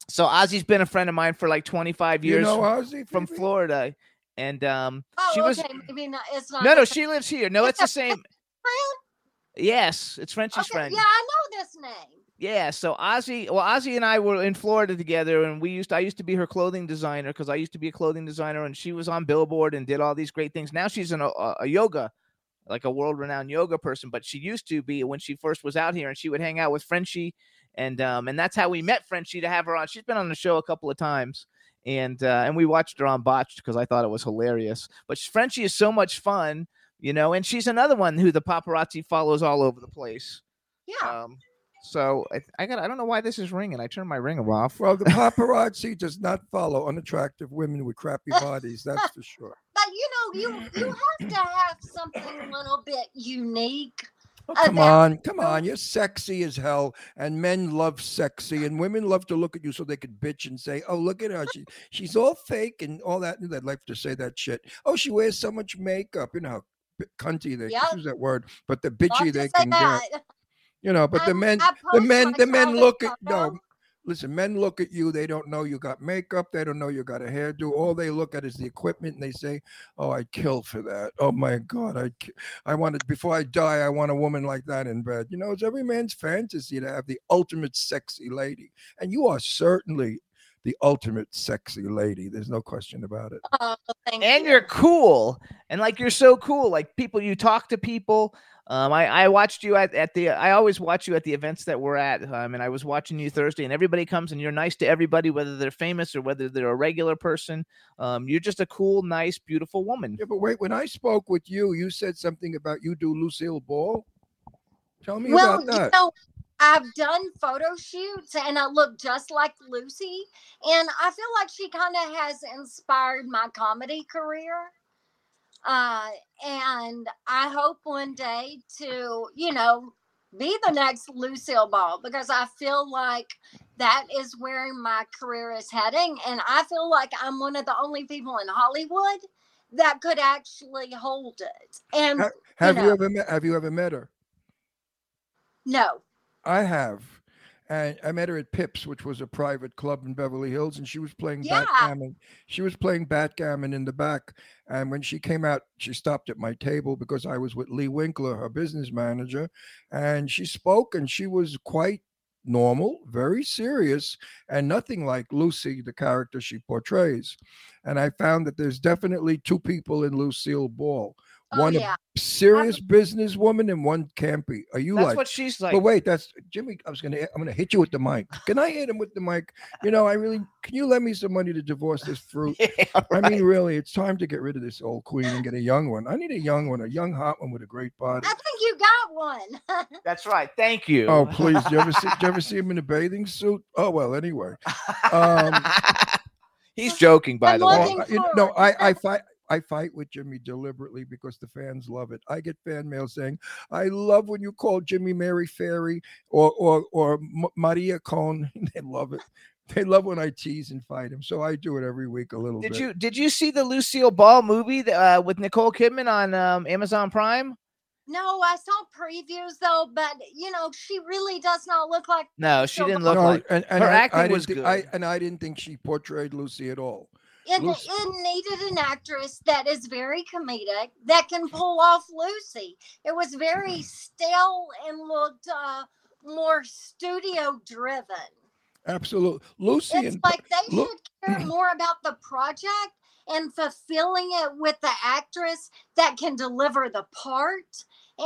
So Ozzy's been a friend of mine for like 25 years. you years know Ozzy from Phoebe? Florida, and um, Oh, she was okay, maybe not. It's not. no, no, she lives here. No, it's the same. friend. Yes, it's Frenchie's Okay, friend. yeah, I know this name. Yeah, so Ozzy, well, Ozzy and I were in Florida together, and we used. I used to be her clothing designer because I used to be a clothing designer, and she was on Billboard and did all these great things. Now she's in a, a, a yoga, like a world-renowned yoga person. But she used to be when she first was out here, and she would hang out with Frenchie, and um, and that's how we met Frenchie to have her on. She's been on the show a couple of times, and uh, and we watched her on Botched because I thought it was hilarious. But Frenchie is so much fun, you know, and she's another one who the paparazzi follows all over the place. Yeah. Um, so I, I got I don't know why this is ringing. I turned my ringer off. Well, the paparazzi does not follow unattractive women with crappy bodies. That's for sure. but you know, you you have to have something a little bit unique. Oh, come that- on, come on. You're sexy as hell, and men love sexy, and women love to look at you so they could bitch and say, "Oh, look at her. She, she's all fake and all that." And they'd like to say that shit. Oh, she wears so much makeup. You know how bi- cunty they Yep. use that word, but the bitchy to they say can get. that. You know, but the men, the men, the men look at no. Listen, men look at you. They don't know you got makeup. They don't know you got a hairdo. All they look at is the equipment, and they say, "Oh, I'd kill for that. Oh my God, I, I wanted before I die, I want a woman like that in bed." You know, it's every man's fantasy to have the ultimate sexy lady, and you are certainly the ultimate sexy lady. There's no question about it. Oh, thank and you. you're cool and like you're so cool like people you talk to people um i i watched you at, at the i always watch you at the events that we're at um and i was watching you thursday and everybody comes and you're nice to everybody whether they're famous or whether they're a regular person um you're just a cool nice beautiful woman Yeah, but wait, when I spoke with you, you said something about you do Lucille Ball. Tell me well, about that. Well, you know, I've done photo shoots and I look just like Lucy. And I feel like she kind of has inspired my comedy career. Uh, and I hope one day to, you know, be the next Lucille Ball because I feel like that is where my career is heading. And I feel like I'm one of the only people in Hollywood that could actually hold it. And Ha- have you know. ever met? Have you ever met her? no, I have. And I met her at Pips, which was a private club in Beverly Hills, and she was playing Yeah. backgammon. She was playing backgammon in the back. And when she came out, she stopped at my table because I was with Lee Winkler, her business manager, and she spoke, and she was quite normal, very serious, and nothing like Lucy, the character she portrays. And I found that there's definitely two people in Lucille Ball. Oh One a yeah. serious businesswoman and one campy. Are you that's like what she's like but wait, that's Jimmy. I was gonna. I'm gonna hit you with the mic. Can I hit him with the mic? You know, I really. Can you lend me some money to divorce this fruit? yeah, I mean, really, it's time to get rid of this old queen and get a young one. I need a young one, a young hot one with a great body. I think you got one. that's right thank you Oh, please! Do you ever see? Do you ever see him in a bathing suit? Oh well. Anyway, um, he's joking by I'm the way looking you know, no, forward. I I fight. I fight with Jimmy deliberately because the fans love it. I get fan mail saying, "I love when you call Jimmy Mary Fairy or or or M- Maria Cone." they love it. They love when I tease and fight him. So I do it every week a little did bit. you did you see the lucille ball movie that, uh, with nicole kidman on um, amazon prime no, I saw previews though, but you know, she really does not look like no she didn't look no, like and, and her I, acting I was thi- I, good. and I didn't think she portrayed Lucy at all. It, Lucy- it needed an actress that is very comedic that can pull off Lucy. It was very stale and looked uh, more studio driven. Absolutely, Lucy It's and like they look- should care more about the project and fulfilling it with the actress that can deliver the part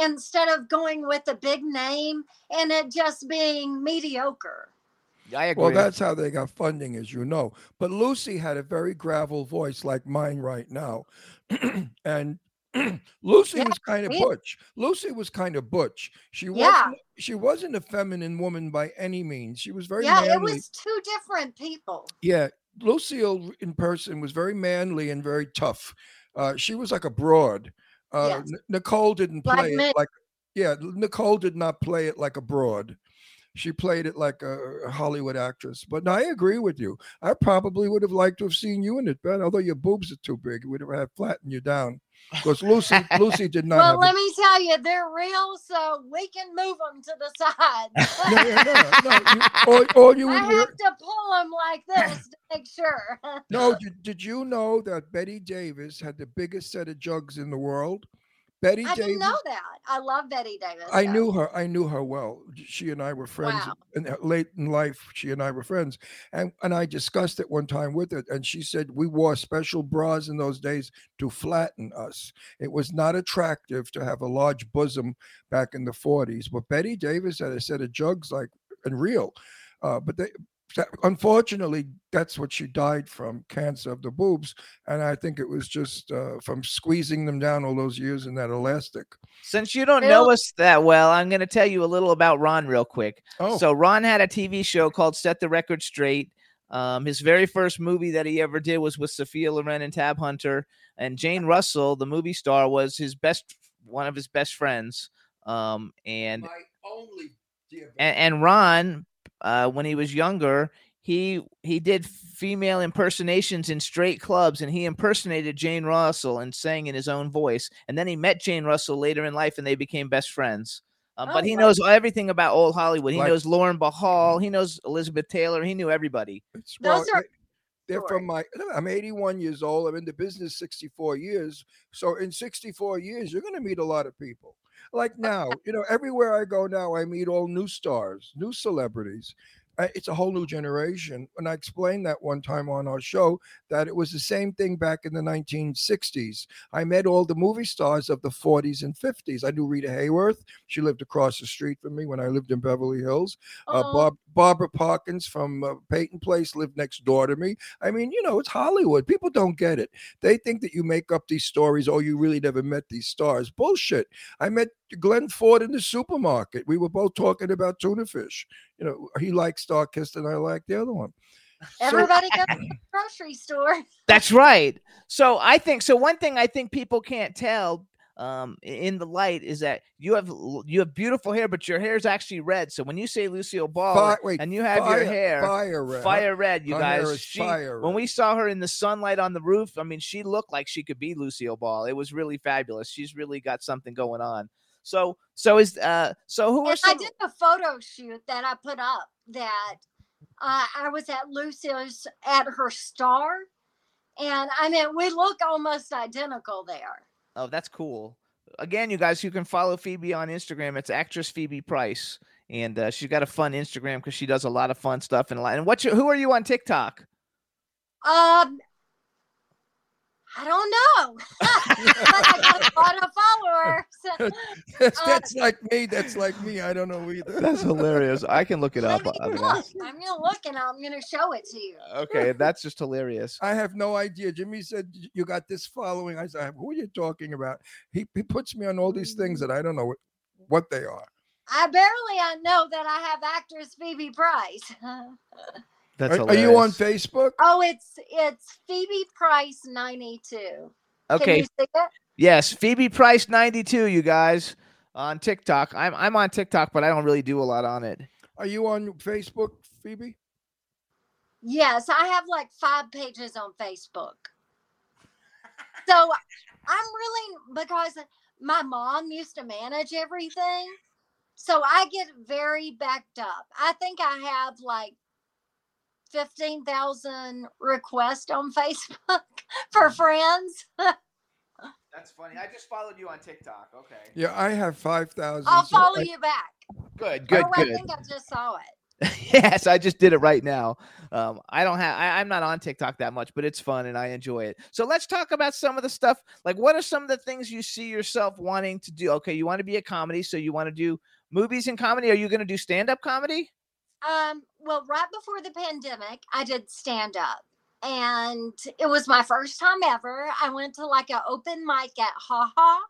instead of going with a big name and it just being mediocre. I agree Well, that's how they got funding, as you know. But Lucy had a very gravel voice like mine right now. and Lucy Yeah, was kind of me- butch. Lucy was kind of butch. She Yeah. wasn't she wasn't a feminine woman by any means. She was very yeah, manly. it was two different people. Yeah, Lucille in person was very manly and very tough. Uh, she was like a broad. Uh, Yes. N- Nicole didn't play me. it like, yeah, Nicole did not play it like a broad. She played it like a Hollywood actress. But I agree with you. I probably would have liked to have seen you in it, Ben. Although your boobs are too big, it would have had flattened you down. Because Lucy, Lucy did not Well, let me tell you, they're real, so we can move them to the side. no, no, no, no, you, all, all you I have to pull them like this to make sure. No, did, did you know that Bette Davis had the biggest set of jugs in the world? Bette I Davis. didn't know that. I love Bette Davis. I though. knew her. I knew her well. She and I were friends. Wow. And late in life, she and I were friends. And and I discussed it one time with her, and she said we wore special bras in those days to flatten us. It was not attractive to have a large bosom back in the 40s. But Bette Davis had a set of jugs like and real. Uh, but they unfortunately that's what she died from cancer of the boobs and i think it was just uh, from squeezing them down all those years in that elastic Since you don't know us that well, I'm going to tell you a little about Ron real quick. oh So Ron had a TV show called Set the Record Straight. Um, his very first movie that he ever did was with Sophia Loren and Tab Hunter, and Jane Russell, the movie star, was his best one of his best friends. Um, and my only and, and Ron, uh, when he was younger, he he did female impersonations in straight clubs, and he impersonated Jane Russell and sang in his own voice. And then he met Jane Russell later in life, and they became best friends. Um, but Oh, he wow. knows everything about old Hollywood. He Like- knows Lauren Bacall. He knows Elizabeth Taylor. He knew everybody. It's, Those are they're from my. I'm 81 years old. I'm in the business 64 years. So in 64 years, you're going to meet a lot of people. Like now, you know, everywhere I go now, I meet all new stars, new celebrities, uh, it's a whole new generation. And I explained that one time on our show that it was the same thing back in the 1960s. I met all the movie stars of the 40s and 50s. I knew Rita Hayworth. She lived across the street from me when I lived in Beverly Hills. Uh, Oh, Bob, Barbara Parkins from uh, Peyton Place lived next door to me. I mean, you know, it's Hollywood. People don't get it. They think that you make up these stories. Oh, you really never met these stars. Bullshit. I met Glenn Ford in the supermarket. We were both talking about tuna fish. You know, he liked Starkist and I like the other one. So- Everybody goes to the grocery store. That's right. So I think so. One thing I think people can't tell um, in the light is that you have you have beautiful hair, but your hair is actually red. So when you say Lucille Ball Fi- wait, and you have fire, your hair fire red. fire red, you Her hair guys. is She, fire when we saw her in the sunlight on the roof, I mean, she looked like she could be Lucille Ball. It was really fabulous. She's really got something going on. So so is uh so who are And I did a photo shoot that I put up that uh, I was at Lucy's at her star. And I mean, we look almost identical there. Oh, that's cool. Again, you guys, you can follow Phoebe on Instagram. It's actress Phoebe Price, and uh, she's got a fun Instagram because she does a lot of fun stuff and a lot. And what's your, who are you on TikTok? Um, I don't know. but I got a lot of followers. that's, Uh, like me. That's like me. I don't know either. That's hilarious. I can look it up. Let me look. I'm gonna look and I'm gonna show it to you. Okay, that's just hilarious. I have no idea. Jimmy said you got this following. I said, "Who are you talking about?" He he puts me on all these things that I don't know what, what they are. I barely uh, know that I have actress Phoebe Price. That's Are, are you on. Facebook? oh, it's it's Phoebe Price 92. Can Okay, you see it? yes, Phoebe Price ninety two. You guys on TikTok. I'm I'm on TikTok, but I don't really do a lot on it. Are you on Facebook, Phoebe? Yes, I have like five pages on Facebook. So I'm really because my mom used to manage everything. So I get very backed up. I think I have like 15,000 requests on Facebook for friends. That's funny. I just followed you on TikTok. Okay. Yeah, I have five thousand. I'll follow you back. Good. Good. oh, I think I just saw it. yes, I just did it right now. Um, I don't have. I, I'm not on TikTok that much, but it's fun and I enjoy it. So let's talk about some of the stuff. Like, what are some of the things you see yourself wanting to do? Okay, you want to be a comedy, so you want to do movies and comedy. Are you going to do stand up comedy? Um, well, right before the pandemic, I did stand up. And it was my first time ever. I went to like an open mic at Ha Ha,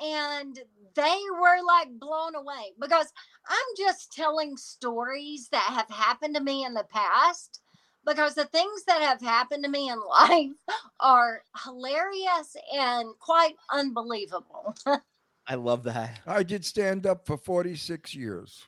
and they were like blown away because I'm just telling stories that have happened to me in the past. Because the things that have happened to me in life are hilarious and quite unbelievable. I love that. I did stand up for forty six years,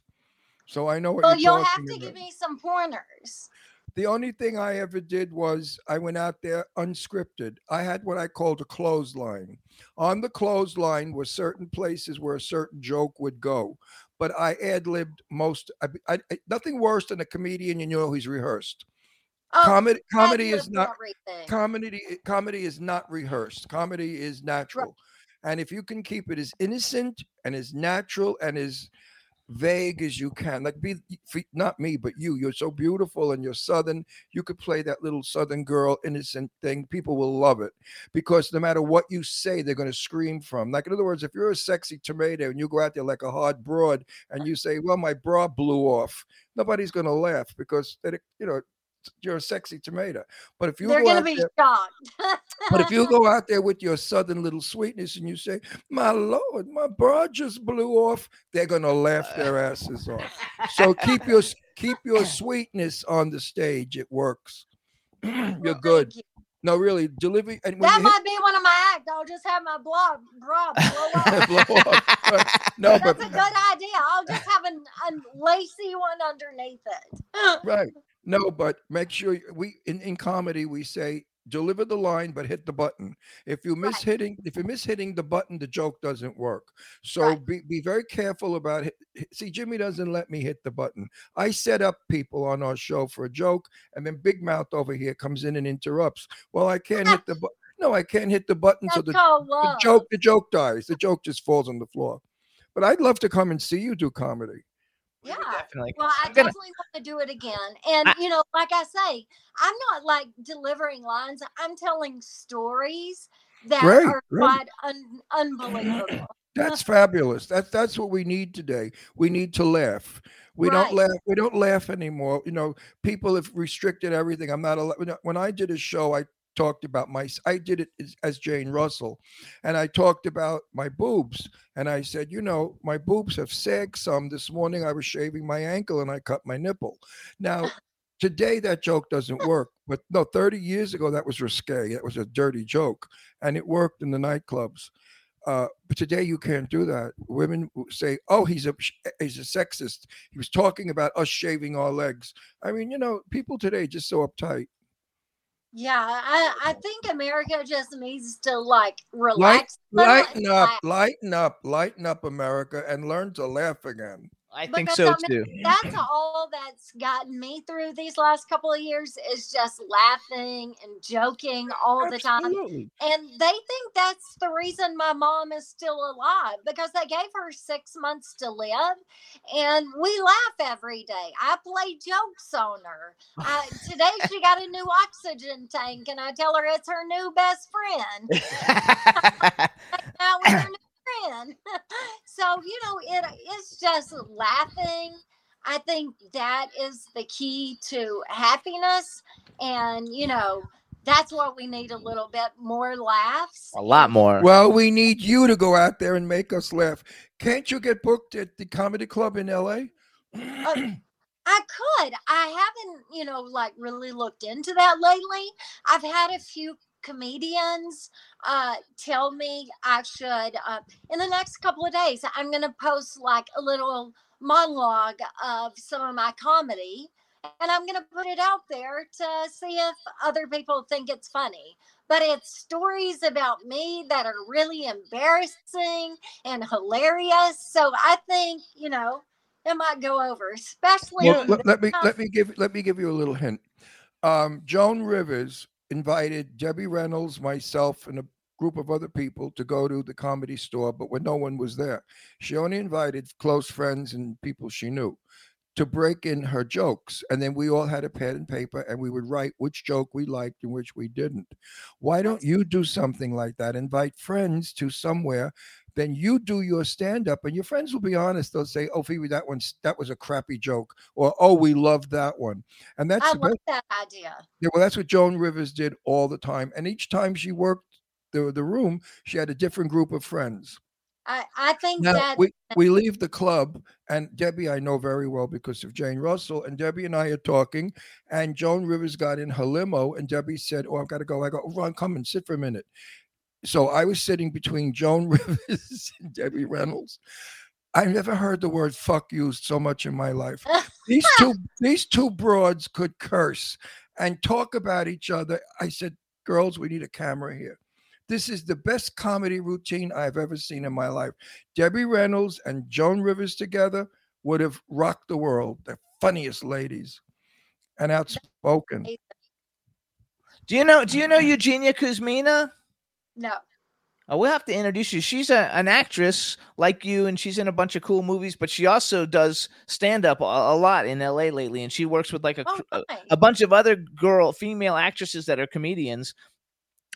so I know what well, you're you'll have to about. give me some pointers. The only thing I ever did was I went out there unscripted. I had what I called a clothesline. On the clothesline were certain places where a certain joke would go, but I ad libbed most. I, I, I- nothing worse than a comedian you know who's rehearsed. Oh, comedy, comedy is not everything. comedy. Comedy is not rehearsed. Comedy is natural, and if you can keep it as innocent and as natural and as vague as you can like be not me but you you're so beautiful and you're southern you could play that little southern girl innocent thing people will love it. Because no matter what you say they're going to scream from like in other words if you're a sexy tomato and you go out there like a hard broad and you say well my bra blew off nobody's going to laugh because that you know you're a sexy tomato but if you They're go going to be there, shocked. but if you go out there with your southern little sweetness and you say, "My lord, my bra just blew off," they're gonna laugh uh. their asses off. So keep your keep your sweetness on the stage. It works. You're good. you. No, really, delivery and That might be one of my acts. I'll just have my bra, bra blow up. blow off. No, That's but a good idea. I'll just have an, a lacy one underneath it. right. No, but make sure we in, in comedy we say deliver the line but hit the button. If you miss Right. hitting if you miss hitting the button, the joke doesn't work. So Right. be, be very careful about it. See, Jimmy doesn't let me hit the button. I set up people on our show for a joke, and then Big Mouth over here comes in and interrupts. Well, I can't hit the button. No, I can't hit the button, so the, called the joke the joke dies. The joke just falls on the floor. But I'd love to come and see you do comedy. We would Yeah. definitely. Well, I gonna- definitely want to do it again. And, I- you know, like I say, I'm not like delivering lines, I'm telling stories that Great, are great. quite un- unbelievable. That's fabulous. That's that's what we need today. We need to laugh. We Right. don't laugh. We don't laugh anymore. You know, people have restricted everything. I'm not allowed. When I did a show, I talked about my. I did it as, as Jane Russell, and I talked about my boobs. And I said, you know, my boobs have sagged some. This morning I was shaving my ankle and I cut my nipple. Now. Today that joke doesn't work, but no, 30 years ago that was risque. That was a dirty joke, and it worked in the nightclubs. Uh, but today you can't do that. Women say, "Oh, he's a he's a sexist. He was talking about us shaving our legs." I mean, you know, people today just so uptight. Yeah, I, I think America just needs to like relax. little lighten up, lighten up, lighten up, America, and learn to laugh again. I think so I too. That's all that's gotten me through these last couple of years is just laughing and joking all the time. Absolutely. And they think that's the reason my mom is still alive because they gave her six months to live. And we laugh every day. I play jokes on her. I, today she got a new oxygen tank, and I tell her it's her new best friend. Now with her new friend. so, you know, it it's just laughing. I think that is the key to happiness. And, you know, that's what we need a little bit more laughs. a lot more. Well, we need you to go out there and make us laugh. Can't you get booked at the comedy club in LA? Uh, I could. I haven't, you know, like really looked into that lately. I've had a few comedians uh tell me I should uh in the next couple of days I'm going to post like a little monologue of some of my comedy and I'm going to put it out there to see if other people think it's funny. But it's stories about me that are really embarrassing and hilarious. So I think, you know, it might go over, especially Well, let, let me let me give let me give you a little hint. Um, Joan Rivers invited Debbie Reynolds, myself, and a group of other people to go to the comedy store, but when no one was there, she only invited close friends and people she knew to break in her jokes, and then we all had a pen and paper, and we would write which joke we liked and which we didn't. Why don't you do something like that? Invite friends to somewhere then you do your stand up and your friends will be honest they'll say oh phoebe that one's that was a crappy joke or oh we loved that one and that's I the best, love that idea. yeah, well that's what joan rivers did all the time and each time she worked the, the room she had a different group of friends I, I think now that we, we leave the club and debbie i know very well because of jane russell and debbie and i are talking and joan rivers got in her limo and debbie said oh i've got to go i go oh, ron come and sit for a minute so I was sitting between Joan Rivers and Debbie Reynolds. I never heard the word fuck used so much in my life. These two these two broads could curse and talk about each other. I said, "Girls, we need a camera here." This is the best comedy routine I've ever seen in my life. Debbie Reynolds and Joan Rivers together would have rocked the world. The funniest ladies and outspoken. Do you know? Do you know Eugenia Kuzmina? No. Oh, we'll have to introduce you. She's a, an actress like you, and she's in a bunch of cool movies. But she also does stand up a, a lot in L.A. lately, and she works with like a, Oh, a a bunch of other girl female actresses that are comedians.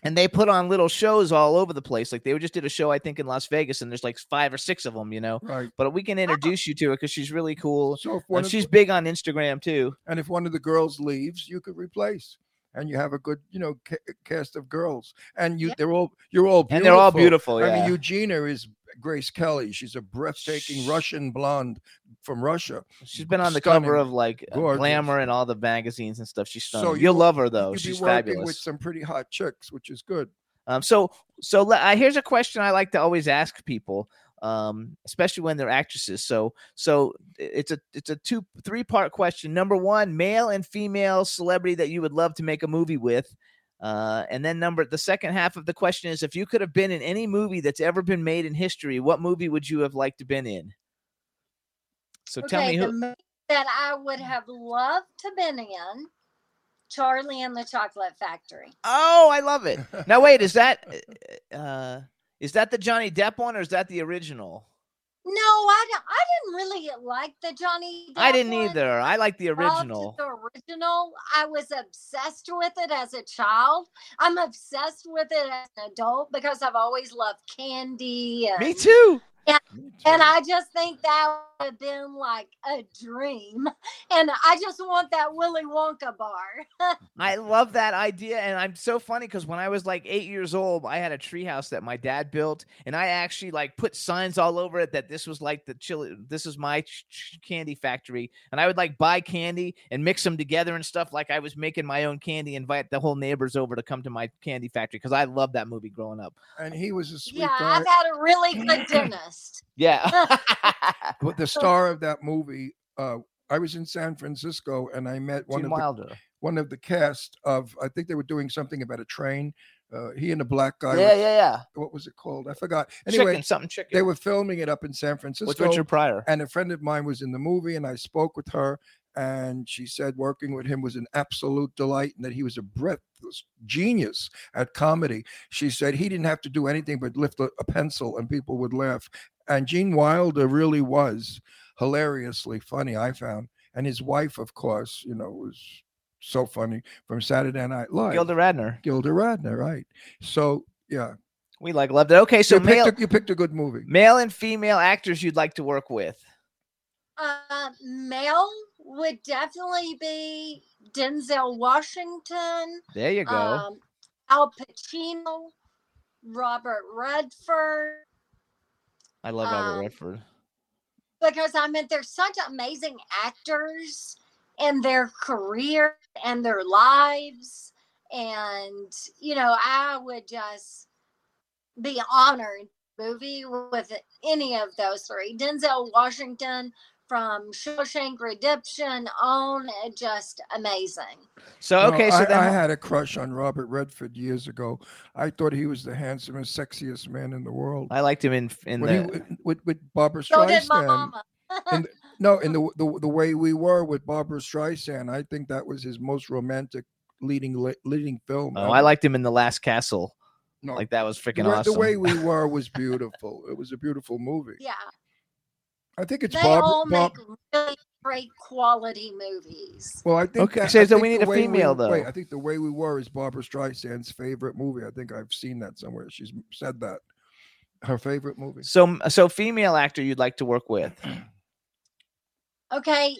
And they put on little shows all over the place. Like they just did a show, I think, in Las Vegas, and there's like five or six of them, you know. Right. But we can introduce you to her because she's really cool. So And she's the- big on Instagram too. and if one of the girls leaves, you could replace. And you have a good, you know, ca- cast of girls, and you Yeah. they're all you're all beautiful. And they're all beautiful. I mean, Eugenia is Grace Kelly. She's a breathtaking Russian blonde from Russia. She's been on the stunning, cover of like uh, gorgeous. Glamour and all the magazines and stuff. She's stunning. So You'll love her though. She's fabulous. with some pretty hot chicks, which is good. Um, so so uh, here's a question I like to always ask people, um, especially when they're actresses. So so it's a it's a two three part question. Number one, male and female celebrity that you would love to make a movie with. Uh, and then number the second half of the question is if you could have been in any movie that's ever been made in history, what movie would you have liked to been in? So tell me who that I would have loved to been in, Charlie and the Chocolate Factory. Oh, I love it. Now wait, is that uh is that the Johnny Depp one or is that the original? No, I, don't- I didn't really like the Johnny. I didn't one. either. I like the original. The original. I was obsessed with it as a child. I'm obsessed with it as an adult because I've always loved candy. And, Me too. And I just think that have been like a dream. And I just want that Willy Wonka bar. I love that idea, and I'm so funny because when I was like eight years old, I had a treehouse that my dad built, and I actually like put signs all over it that this was like the chili. This is my ch- ch- candy factory, and I would like buy candy and mix them together and stuff. Like I was making my own candy, invite the whole neighbors over to come to my candy factory because I loved that movie growing up. And he was a sweet yeah, guy. I've had a really good dentist. Yeah, But the star of that movie, uh, I was in San Francisco and I met one Gene of the, Wilder. one of the cast of. I think they were doing something about a train. Uh, he and a black guy. Yeah, were- yeah, yeah. What was it called? I forgot. Anyway, chicken, something chicken. they were filming it up in San Francisco. with Richard Pryor. and a friend of mine was in the movie and i spoke with her and she said working with him was an absolute delight and that he was a breathless genius at comedy she said he didn't have to do anything but lift a, a pencil and people would laugh and gene wilder really was hilariously funny i found and his wife of course you know was so funny from saturday night live Gilda Radner. gilda radner right so yeah We like loved it. Okay, so you, male, picked a, you picked a good movie male and female actors you'd like to work with. Uh, male would definitely be Denzel Washington, There you go. um, Al Pacino, Robert Redford. I love Robert um, Redford. because I mean they're such amazing actors in their career and their lives. And, you know, I would just be honored movie with any of those three. Denzel Washington from Shawshank Redemption on uh, just amazing. So No, okay, so I, then I had a crush on Robert Redford years ago. I thought he was the handsomest, sexiest man in the world. I liked him in in When he the w- with with Barbra So did my Streisand. mama. in No, in the, the the way we were with Barbra Streisand, I think that was his most romantic leading leading film. Oh, I ever. liked him in the Last Castle. no, Like that was the, freaking way, awesome. the way we were was beautiful. It was a beautiful movie. yeah, I think it's they Bob. all Bob make really great quality movies. well, I think. Okay, that- so- I so we need the a female, we, Wait. I think the way we were is Barbra Streisand's favorite movie. I think I've seen that somewhere. She's said that her favorite movie. So so female actor you'd like to work with. Okay.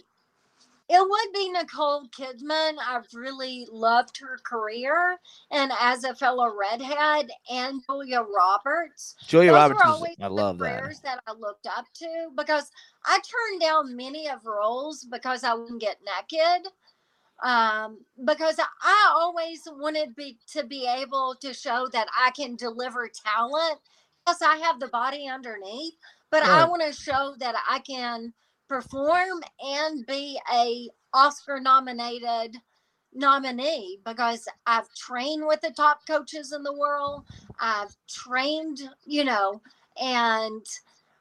It would be Nicole Kidman. I've really loved her career. And as a fellow redhead, and Julia Roberts. Julia Those Roberts were always I the love that. careers that I looked up to because I turned down many of roles because I wouldn't get naked. Um, because I always wanted be, to be able to show that I can deliver talent. Yes, I have the body underneath, but I want to show that I can perform and be a Oscar nominated nominee because I've trained with the top coaches in the world. I've trained, you know, and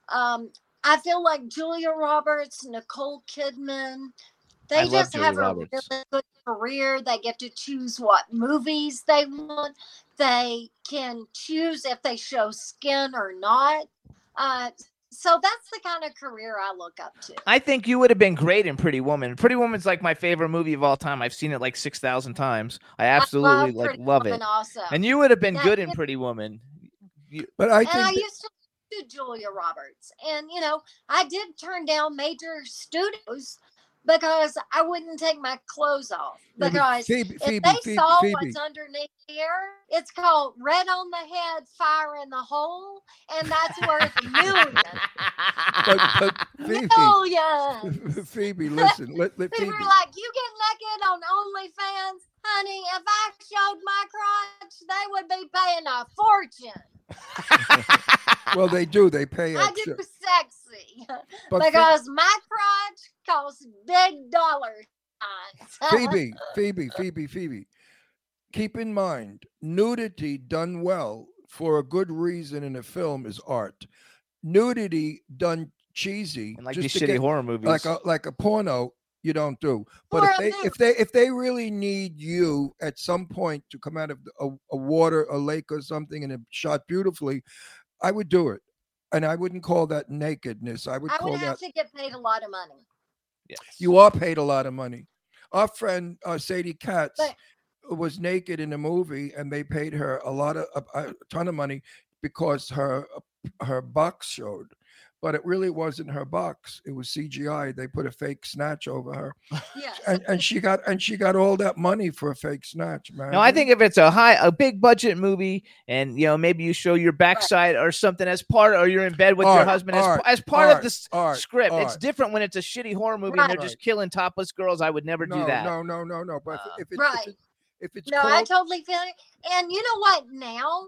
um, I feel like Julia Roberts, Nicole Kidman, they I just have a really good career. They get to choose what movies they want. They can choose if they show skin or not. Uh, so that's the kind of career I look up to. I think you would have been great in Pretty Woman. Pretty Woman's like my favorite movie of all time. I've seen it like six thousand times. I absolutely like Pretty love Woman it. Also, And you would have been That good in is- Pretty Woman. You, But I and think I that- used to do Julia Roberts, and you know, I did turn down major studios because I wouldn't take my clothes off because Phoebe, if Phoebe, they Phoebe, saw what's underneath here, it's called red on the head, fire in the hole, and that's worth millions. But, but Phoebe, Millions. Phoebe, listen, let, let People Phoebe. are like, you get naked on OnlyFans, honey. If I showed my crotch, they would be paying a fortune. well, they do. They pay I extra. do sexy But Phoe- because my crotch costs big dollars. Phoebe, Phoebe, Phoebe, Phoebe. Keep in mind, nudity done well for a good reason in a film is art. Nudity done cheesy, and like just these shitty get- horror movies. like a like a porno, you don't do. But if they if they if they really need you at some point to come out of a, a water, a lake or something, and it shot beautifully, I would do it. and I wouldn't call that nakedness. I would I call would have that to get paid a lot of money. Yes. you are paid a lot of money. Our friend uh, Sadie Katz But- was naked in a movie, and they paid her a lot of a, a ton of money because her her box showed. But it really wasn't her box; it was CGI. They put a fake snatch over her, Yes. and, and she got and she got all that money for a fake snatch, man. No, I think if it's a high, a big budget movie, and you know maybe you show your backside or something as part, or you're in bed with your husband as, art, as part of art, the s- art, script. It's different when it's a shitty horror movie and they're just killing topless girls. I would never no, do that. no, no, no, no. But Uh, if, it, Right. if, it, if it's no, I totally feel it. And you know what? Now,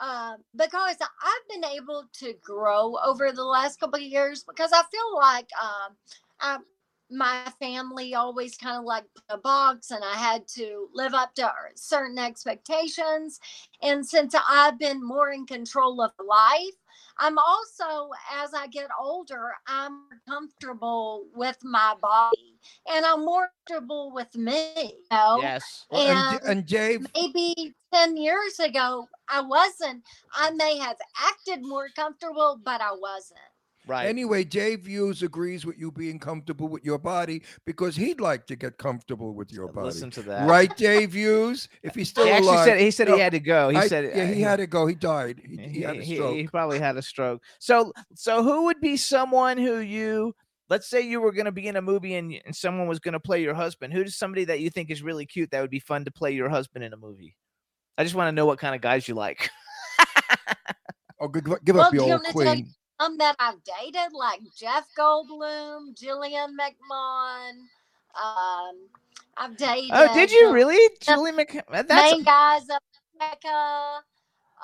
uh, because I've been able to grow over the last couple of years, because I feel like um, I, my family always kind of like a box, and I had to live up to certain expectations. And since I've been more in control of life, I'm also, as I get older, I'm comfortable with my body, and I'm more comfortable with me. You know? Yes. well, and, and- Dave, maybe 10 years ago i wasn't i may have acted more comfortable but i wasn't Right. Anyway, Dave Hughes agrees with you being comfortable with your body because he'd like to get comfortable with your body. Listen to that. Right, Dave Hughes? If he's still He actually alive. said he said No, he had to go. He I- said yeah, uh, he had to go. He died. He, he, he had a stroke. he probably had a stroke. So so who would be someone who you let's say you were going to be in a movie and, and someone was going to play your husband. Who's somebody that you think is really cute that would be fun to play your husband in a movie? I just want to know what kind of guys you like. oh, give, give Well, up your you old want me to tell you queen. Some that i've dated like jeff goldblum julian mcmahon um i've dated Oh, did you really, Julie Mc? uh, That's main guys of Mecca.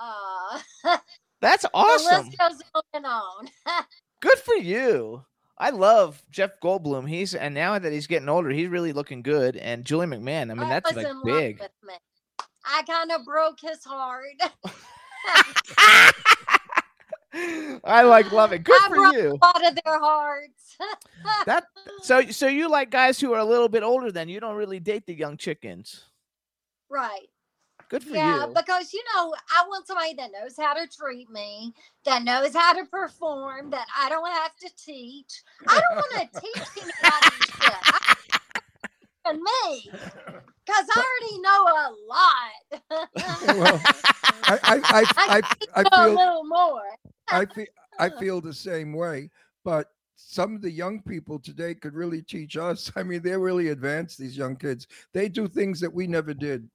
uh that's the awesome. list goes on and on Good for you. I love Jeff Goldblum. He's and now that he's getting older, he's really looking good. And Julie McMahon. I mean, that's was like big. i kind of broke his heart I like love it. Good I for you. a lot of their hearts That so so you like guys who are a little bit older than you don't really date the young chickens. right Good for Yeah, you. Yeah, because you know, I want somebody that knows how to treat me, that knows how to perform, that I don't have to teach. I don't want to teach anybody shit. And me, because I already know a lot. Well, I, I, I, I, I know a feel little more. I feel I feel the same way, but some of the young people today could really teach us. I mean, they're really advanced. These young kids, they do things that we never did,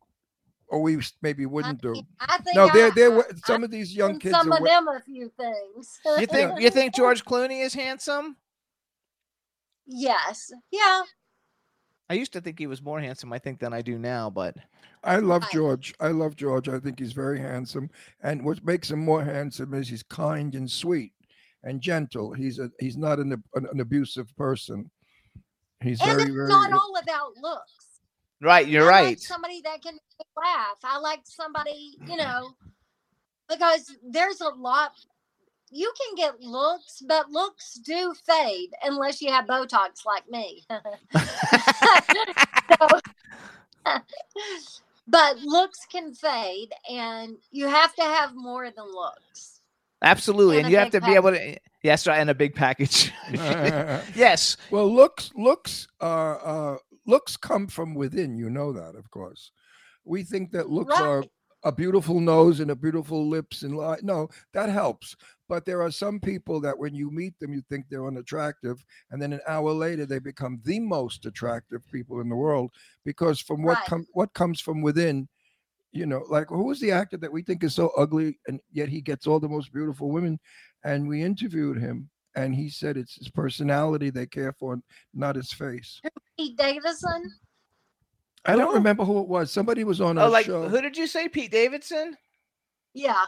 or we maybe wouldn't do. I think No, I, they're they're I- some of these young kids some of wa- them a few things. you think you think George Clooney is handsome? yes. Yeah. I used to think he was more handsome, I think, than I do now, but I love Right. George. I love George. I think he's very handsome, and what makes him more handsome is he's kind and sweet and gentle. He's a he's not an an, an abusive person. He's And very it's very. not all about looks. right, you're I right. Like somebody that can laugh. I like somebody, you know, because there's a lot. You can get looks, but looks do fade unless you have Botox like me. So- but looks can fade, and you have to have more than looks. Absolutely, And and you have to big be able to. Yes, right, and a big package. yes, Well, looks looks are uh, looks come from within. You know that, of course. We think that looks are Right. A beautiful nose and a beautiful lips and li- no, that helps. But there are some people that when you meet them, you think they're unattractive, and then an hour later they become the most attractive people in the world because from what Right. com- what comes from within. You know, like who is the actor that we think is so ugly and yet he gets all the most beautiful women? And we interviewed him, and he said it's his personality they care for, not his face. Pete Davidson. I don't oh. remember who it was. Somebody was on oh, our like show. who did you say, Pete Davidson? Yeah,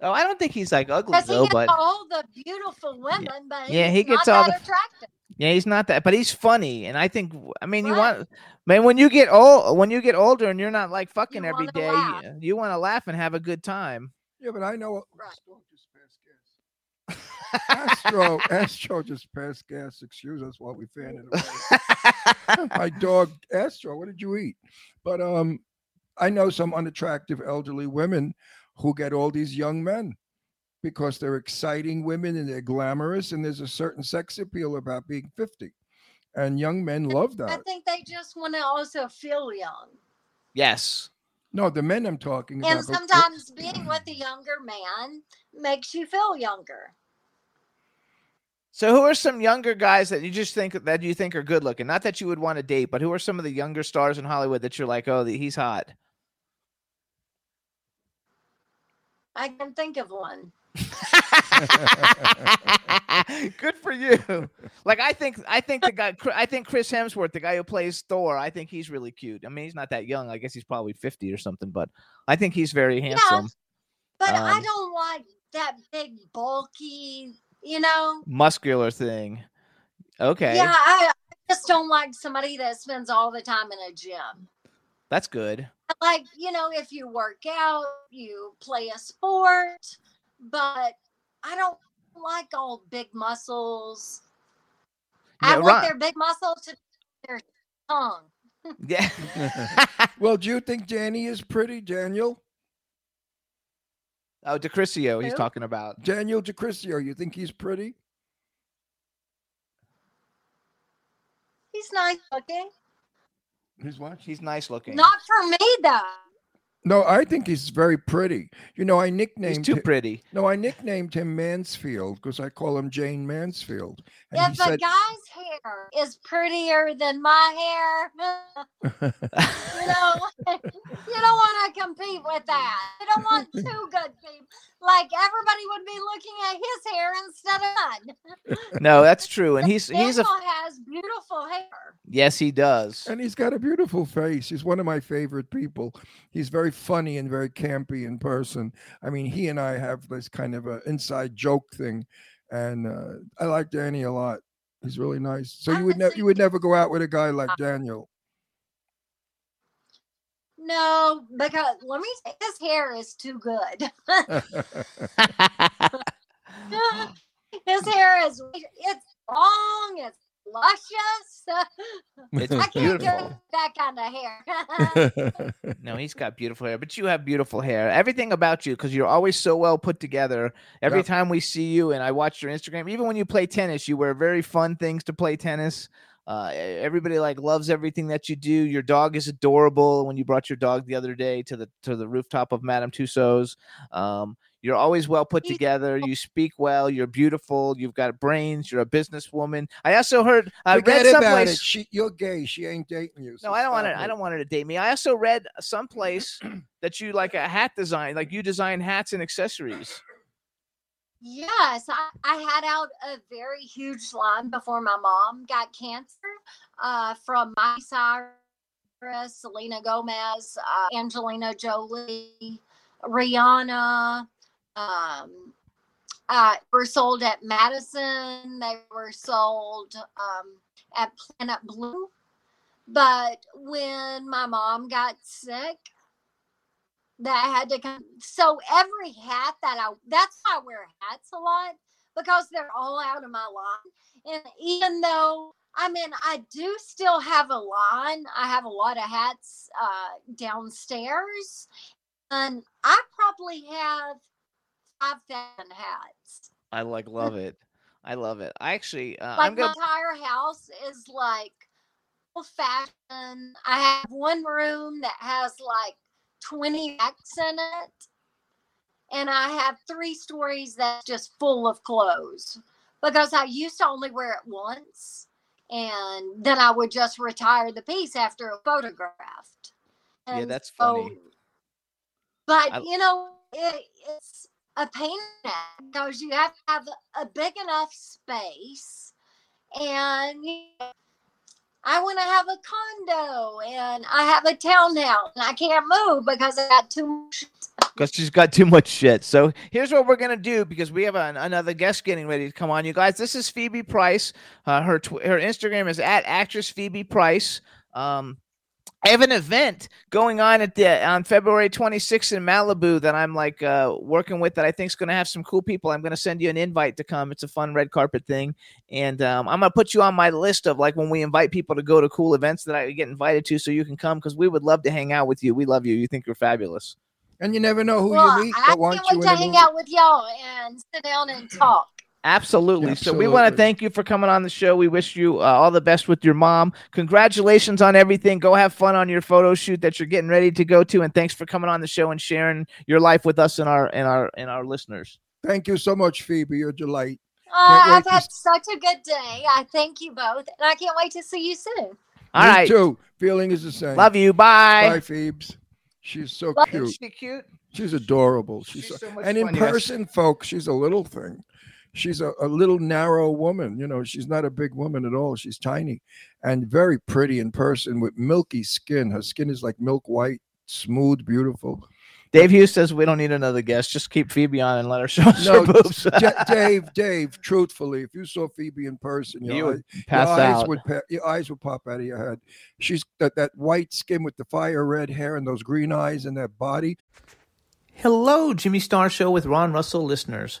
Oh, I don't think he's like ugly because he though, gets but all the beautiful women, but Yeah, he gets not all that the- attractive. yeah, he's not that. But he's funny, and I think I mean you Right. want, man, when you get old, when you get older, and you're not like fucking You every wanna day, laugh. you, you want to laugh and have a good time. yeah, but I know. Right. Astro just passed gas. Astro, Astro just passed gas. Excuse us while we fan it away. My dog Astro, what did you eat? But um, I know some unattractive elderly women who get all these young men. because they're exciting women and they're glamorous, and there's a certain sex appeal about being 50. And young men love that. I think they just want to also feel young. Yes. No, the men I'm talking about. And but- sometimes being with a younger man makes you feel younger. So who are some younger guys that you just think that you think are good looking? Not that you would want to date, but who are some of the younger stars in Hollywood that you're like, oh, he's hot? I can think of one. Good for you. Like I think I think the guy I think Chris Hemsworth, the guy who plays Thor, I think he's really cute. I mean, he's not that young. I guess he's probably 50 or something, but I think he's very handsome. But I Um, don't like that big, bulky, you know? Muscular thing. Okay. Yeah, I, I just don't like somebody that spends all the time in a gym. That's good. Like, you know, if you work out, you play a sport, but I don't like all big muscles. I want Ron- their big muscles to their tongue. Yeah. well, do you think Danny is pretty, Daniel? Oh, DeCrisio, he's Who? talking about. Daniel DeCrisio, you think he's pretty? He's nice looking. He's what? He's nice looking. Not for me, though. No, I think he's very pretty. You know, I nicknamed he's nicknamed too him, pretty. No, I nicknamed him Mansfield because I call him Jayne Mansfield. And if he a said, guy's hair is prettier than my hair, you know, you don't want to compete with that. You don't want two good people. Like everybody would be looking at his hair instead of mine. no, that's true. And he's he's a has beautiful hair. yes, he does. and he's got a beautiful face. He's one of my favorite people. He's very funny and very campy in person. I mean, he and I have this kind of a inside joke thing, and uh, I like Danny a lot. He's really nice. So you would would never you would never go out with a guy like Daniel. No, because let me say, his hair is too good. his hair is it's long, it's luscious. it's I can't beautiful. get that kind of hair. No, he's got beautiful hair, but you have beautiful hair. Everything about you, because you're always so well put together. Every Yep. time we see you, and I watch your Instagram, even when you play tennis, you wear very fun things to play tennis. Uh, everybody like loves everything that you do. Your dog is adorable. When you brought your dog the other day to the to the rooftop of Madame Tussauds, um, you're always well put together. You speak well. You're beautiful. You've got brains. You're a businesswoman. I also heard I Forget read about someplace. it. She, you're gay. She ain't dating you. No, I don't want stop to. I don't want her to date me. I also read someplace that you like a hat design, like you design hats and accessories. Yes, I, I had out a very huge line before my mom got cancer uh, from Miley Cyrus, Selena Gomez, uh, Angelina Jolie, Rihanna. Um, uh, were sold at Madison. They were sold um, at Planet Blue. But when my mom got sick, that I had to come. So every hat that I that's why I wear hats a lot because they're all out of my line. And even though I mean I do still have a line, I have a lot of hats uh, downstairs, and I probably have five thousand hats. I like love it. I love it. I actually, uh, Like I'm gonna. my entire house is like old fashioned. I have one room that has like 20 racks in it. And I have three stories that's just full of clothes because I used to only wear it once. And then I would just retire the piece after a photographed. Yeah, And that's so- funny. But I- you know, it, it's a pain in the because you have to have a big enough space, and you know, I want to have a condo and I have a townhouse, and I can't move because I got too much. because she's got too much shit. So here's what we're gonna do because we have an, another guest getting ready to come on. You guys, this is Phoebe Price. Uh, her tw- her Instagram is at actress Phoebe Price. Um, I have an event going on at the on February 26th in Malibu that I'm like uh, working with that I think is going to have some cool people. I'm going to send you an invite to come. It's a fun red carpet thing, and um, I'm going to put you on my list of like when we invite people to go to cool events that I get invited to, so you can come because we would love to hang out with you. We love you. You think you're fabulous. And you never know who well, you meet I that wants can't wait to hang movie. out with y'all and sit down and talk. Absolutely. So we want to thank you for coming on the show. We wish you uh, all the best with your mom. Congratulations on everything. Go have fun on your photo shoot that you're getting ready to go to, and thanks for coming on the show and sharing your life with us and our and our and our listeners. Thank you so much, Phoebe. You're a delight. Uh, wait I've had s- such a good day. I thank you both, and I can't wait to see you soon. All Me right. too. Feeling is the same. Love you. Bye. Bye, Phoebes. She's so Love- cute. Isn't she cute? She's adorable. She's, She's so- so much and in fun, yes. person, folks, she's a little thing. She's a, a little narrow woman. You know, she's not a big woman at all. She's tiny and very pretty in person with milky skin. Her skin is like milk white, smooth, beautiful. Dave Hughes says we don't need another guest. Just keep Phoebe on and let her show us No, her boobs. D- Dave, Dave, truthfully, if you saw Phoebe in person, your, you eye- would pass your eyes would pa- your eyes would pop out of your head. She's got that white skin with the fire red hair and those green eyes and that body. Hello, Jimmy Star Show with Ron Russell listeners.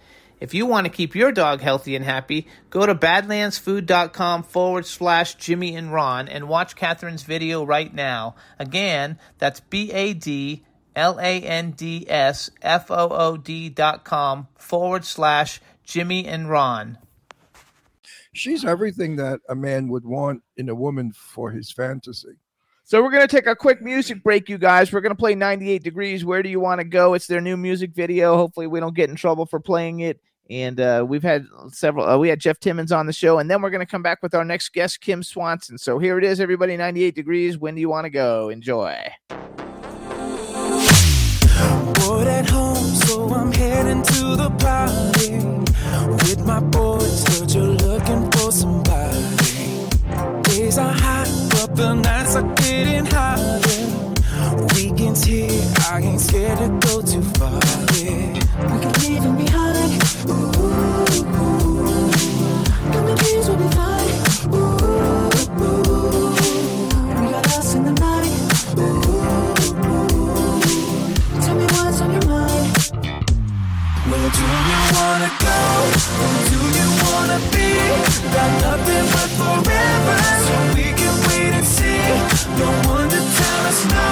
If you want to keep your dog healthy and happy, go to badlandsfood.com forward slash Jimmy and Ron and watch Katherine's video right now. Again, that's B A D L A N D S F O O D dot com forward slash Jimmy and Ron. She's everything that a man would want in a woman for his fantasy. So we're going to take a quick music break, you guys. We're going to play 98 Degrees. Where do you want to go? It's their new music video. Hopefully, we don't get in trouble for playing it. And uh, we've had several. Uh, we had Jeff Timmons on the show, and then we're going to come back with our next guest, Kim Swanson. So here it is, everybody. 98 Degrees. When do you want to go? Enjoy. bored at home, so I'm heading to the party with my boys. Heard you're looking for somebody. Days are hot, but the nights are getting hotter. Weekends here, I ain't scared to go too far. Yeah, we can leave them behind. Ooh, coming keys will be fine. Ooh, we got us in No one to tell us no,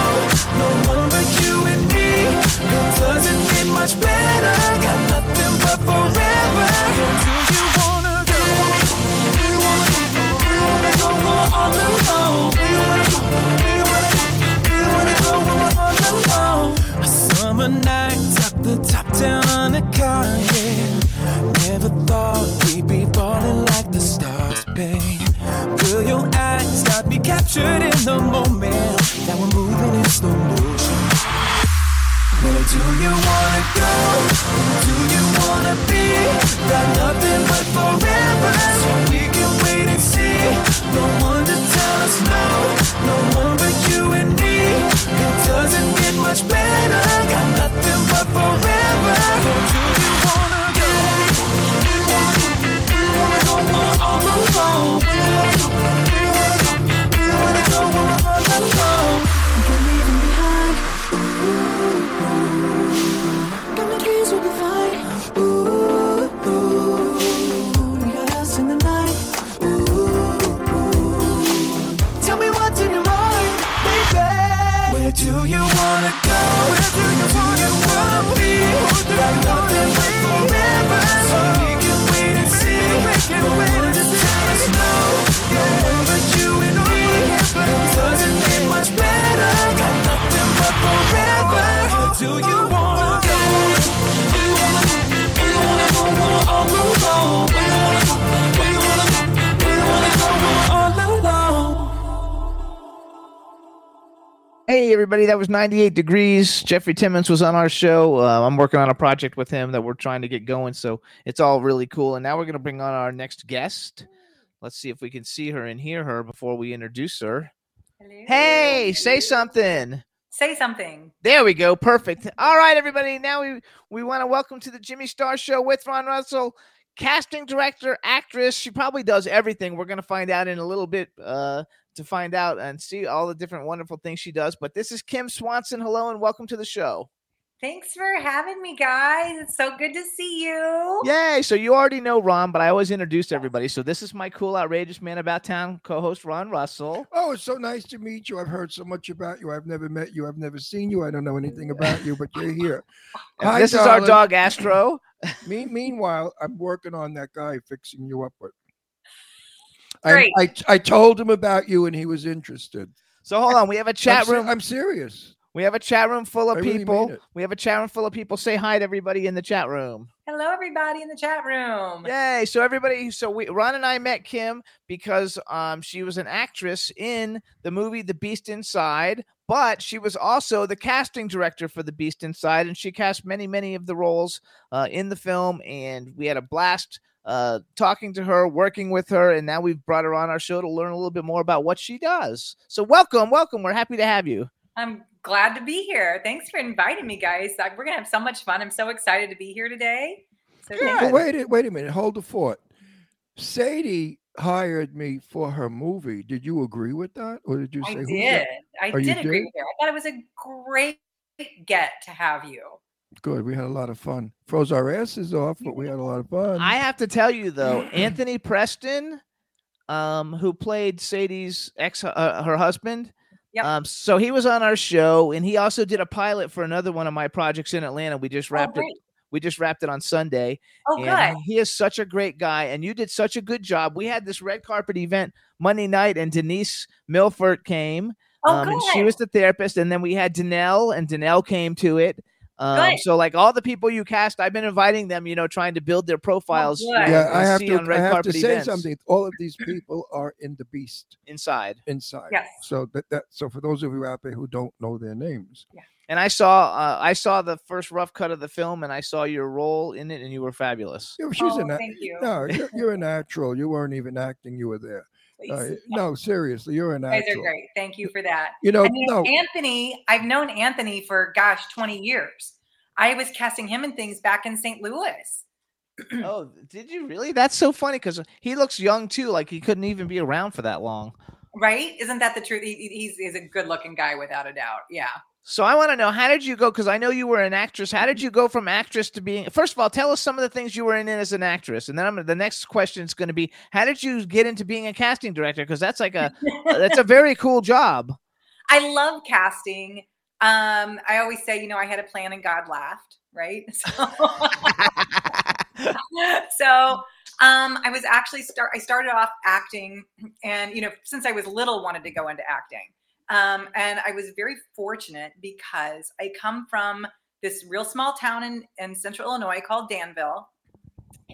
no one but you doesn't get much better. Got nothing but forever. Do you wanna go? Wanna, wanna go you wanna, wanna, wanna go all alone? A summer night, top the top down on the car, yeah. Never thought we'd be falling like the stars, babe. Girl, your eyes got me captured in the moment. Now we're moving in slow motion. Where do you wanna go? Do you wanna be? Got nothing but forever, so we can wait and see. No one to tell us no, no one but you and me. It doesn't get much better. Got nothing but forever. Where do you wanna go? Do you wanna go all alone? That was 98 Degrees. Jeffrey Timmons was on our show. Uh, I'm working on a project with him that we're trying to get going. So it's all really cool. And now we're going to bring on our next guest. Let's see if we can see her and hear her before we introduce her. Hello. Hey, say something. Say something. There we go. Perfect. All right, everybody. Now we we want to welcome to the Jimmy Star Show with Ron Russell, casting director, actress. She probably does everything. We're gonna find out in a little bit uh, to find out and see all the different wonderful things she does. But this is Kim Swanson. Hello and welcome to the show. Thanks for having me, guys. It's so good to see you. Yay! So you already know Ron, but I always introduce everybody. So this is my cool, outrageous man about town co-host Ron Russell. Oh, it's so nice to meet you. I've heard so much about you. I've never met you. I've never seen you. I don't know anything about you, but you're here. Hi, this is our dog Astro. Me- meanwhile, I'm working on that guy fixing you up with. I, Great. I, I told him about you and he was interested. So hold on, we have a chat I'm, se- room. I'm serious. We have a chat room full of I people. it. We have a chat room full of people. Say hi to everybody in the chat room. Hello, everybody in the chat room. Yay! So everybody, so we Ron and I met Kim because um she was an actress in the movie The Beast Inside, but she was also the casting director for The Beast Inside, and she cast many, many of the roles uh, in the film. And we had a blast uh talking to her, working with her, and now we've brought her on our show to learn a little bit more about what she does. So welcome, welcome. We're happy to have you. I'm glad to be here. Thanks for inviting me, guys. Like, We're gonna have so much fun. I'm so excited to be here today. So thank Good. But wait, a- wait a minute. Hold the fort. Sadie hired me for her movie. Did you agree with that, or did you say I did. that?" I Oh, you did agree with her. I thought it was a great get to have you. Good. We had a lot of fun. Froze our asses off, but we had a lot of fun. I have to tell you though, Anthony Preston, um, who played Sadie's ex, uh, her husband. Yep. Um, so he was on our show, and he also did a pilot for another one of my projects in Atlanta. We just Oh, wrapped it. We just wrapped it on Sunday, Oh, and good. he is such a great guy. And you did such a good job. We had this red carpet event Monday night, and Denise Milford came. Oh, um, good. and she was the therapist, and then we had Danelle, and Danelle came to it. Um, so like all the people you cast, I've been inviting them, you know, trying to build their profiles. you good. know, yeah, I have to. I have to say events something. All of these people are in the beast inside. inside. Yes. So that, that so for those of you out there who don't know their names, yeah. And I saw, uh, I saw the first rough cut of the film, and I saw your role in it, and you were fabulous. Yeah, she's oh, a na- thank you. no, you're, you're a natural. You weren't even acting. You were there. Please. Uh, no, seriously, you're a You guys are great. Thank you for that. You know, And you know, no, Anthony, I've known Anthony for gosh, 20 years. I was casting him in things back in St. Louis. oh, did you really? That's so funny because he looks young too. Like he couldn't even be around for that long. Right? Isn't that the truth? He, he- he's, he's a good looking guy without a doubt. Yeah. So I want to know how did you go? Because I know you were an actress. How did you go from actress to being? First of all, tell us some of the things you were in as an actress, and then I'm, the next question is going to be how did you get into being a casting director? Because that's like a that's a very cool job. I love casting. Um, I always say, you know, I had a plan and God laughed, right? So, so um, I was actually start. I started off acting, and you know, since I was little, wanted to go into acting. Um, and I was very fortunate because I come from this real small town in, in central Illinois called Danville.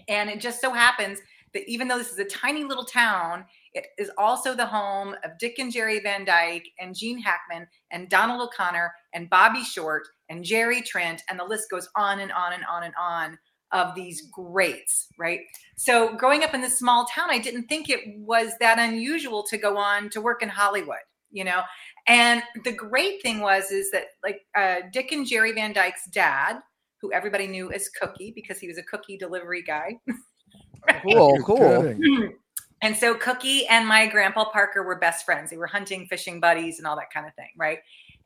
And it just so happens that even though this is a tiny little town, it is also the home of Dick and Jerry Van Dyke and Gene Hackman and Donald O'Connor and Bobby Short and Jerry Trent. And the list goes on and on and on and on of these greats, right? So growing up in this small town, I didn't think it was that unusual to go on to work in Hollywood, you know? And the great thing was, is that like uh, Dick and Jerry Van Dyke's dad, who everybody knew as Cookie because he was a cookie delivery guy. Cool, cool. And so Cookie and my grandpa Parker were best friends. They were hunting, fishing buddies, and all that kind of thing, right?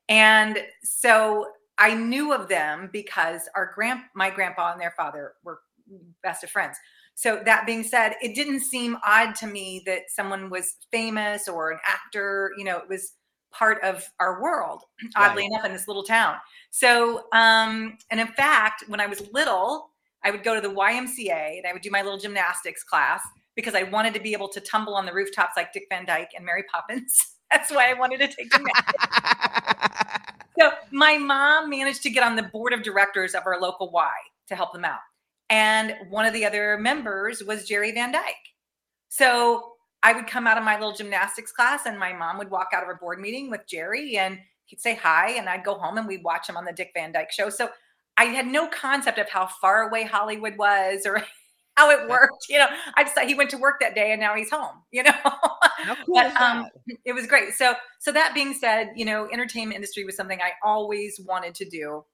And so I knew of them because our grand my grandpa and their father were best of friends. So that being said, it didn't seem odd to me that someone was famous or an actor. You know, it was part of our world, oddly Right. enough, in this little town. So, um, and in fact, when I was little, I would go to the YMCA and I would do my little gymnastics class because I wanted to be able to tumble on the rooftops like Dick Van Dyke and Mary Poppins. That's why I wanted to take gymnastics. so my mom managed to get on the board of directors of our local Y to help them out. And one of the other members was Jerry Van Dyke. So I would come out of my little gymnastics class and my mom would walk out of her board meeting with Jerry and he'd say hi, and I'd go home and we'd watch him on the Dick Van Dyke Show. So I had no concept of how far away Hollywood was or how it worked. You know, I just thought he went to work that day and now he's home. You know, cool but um, it was great. So, so that being said, you know, entertainment industry was something I always wanted to do,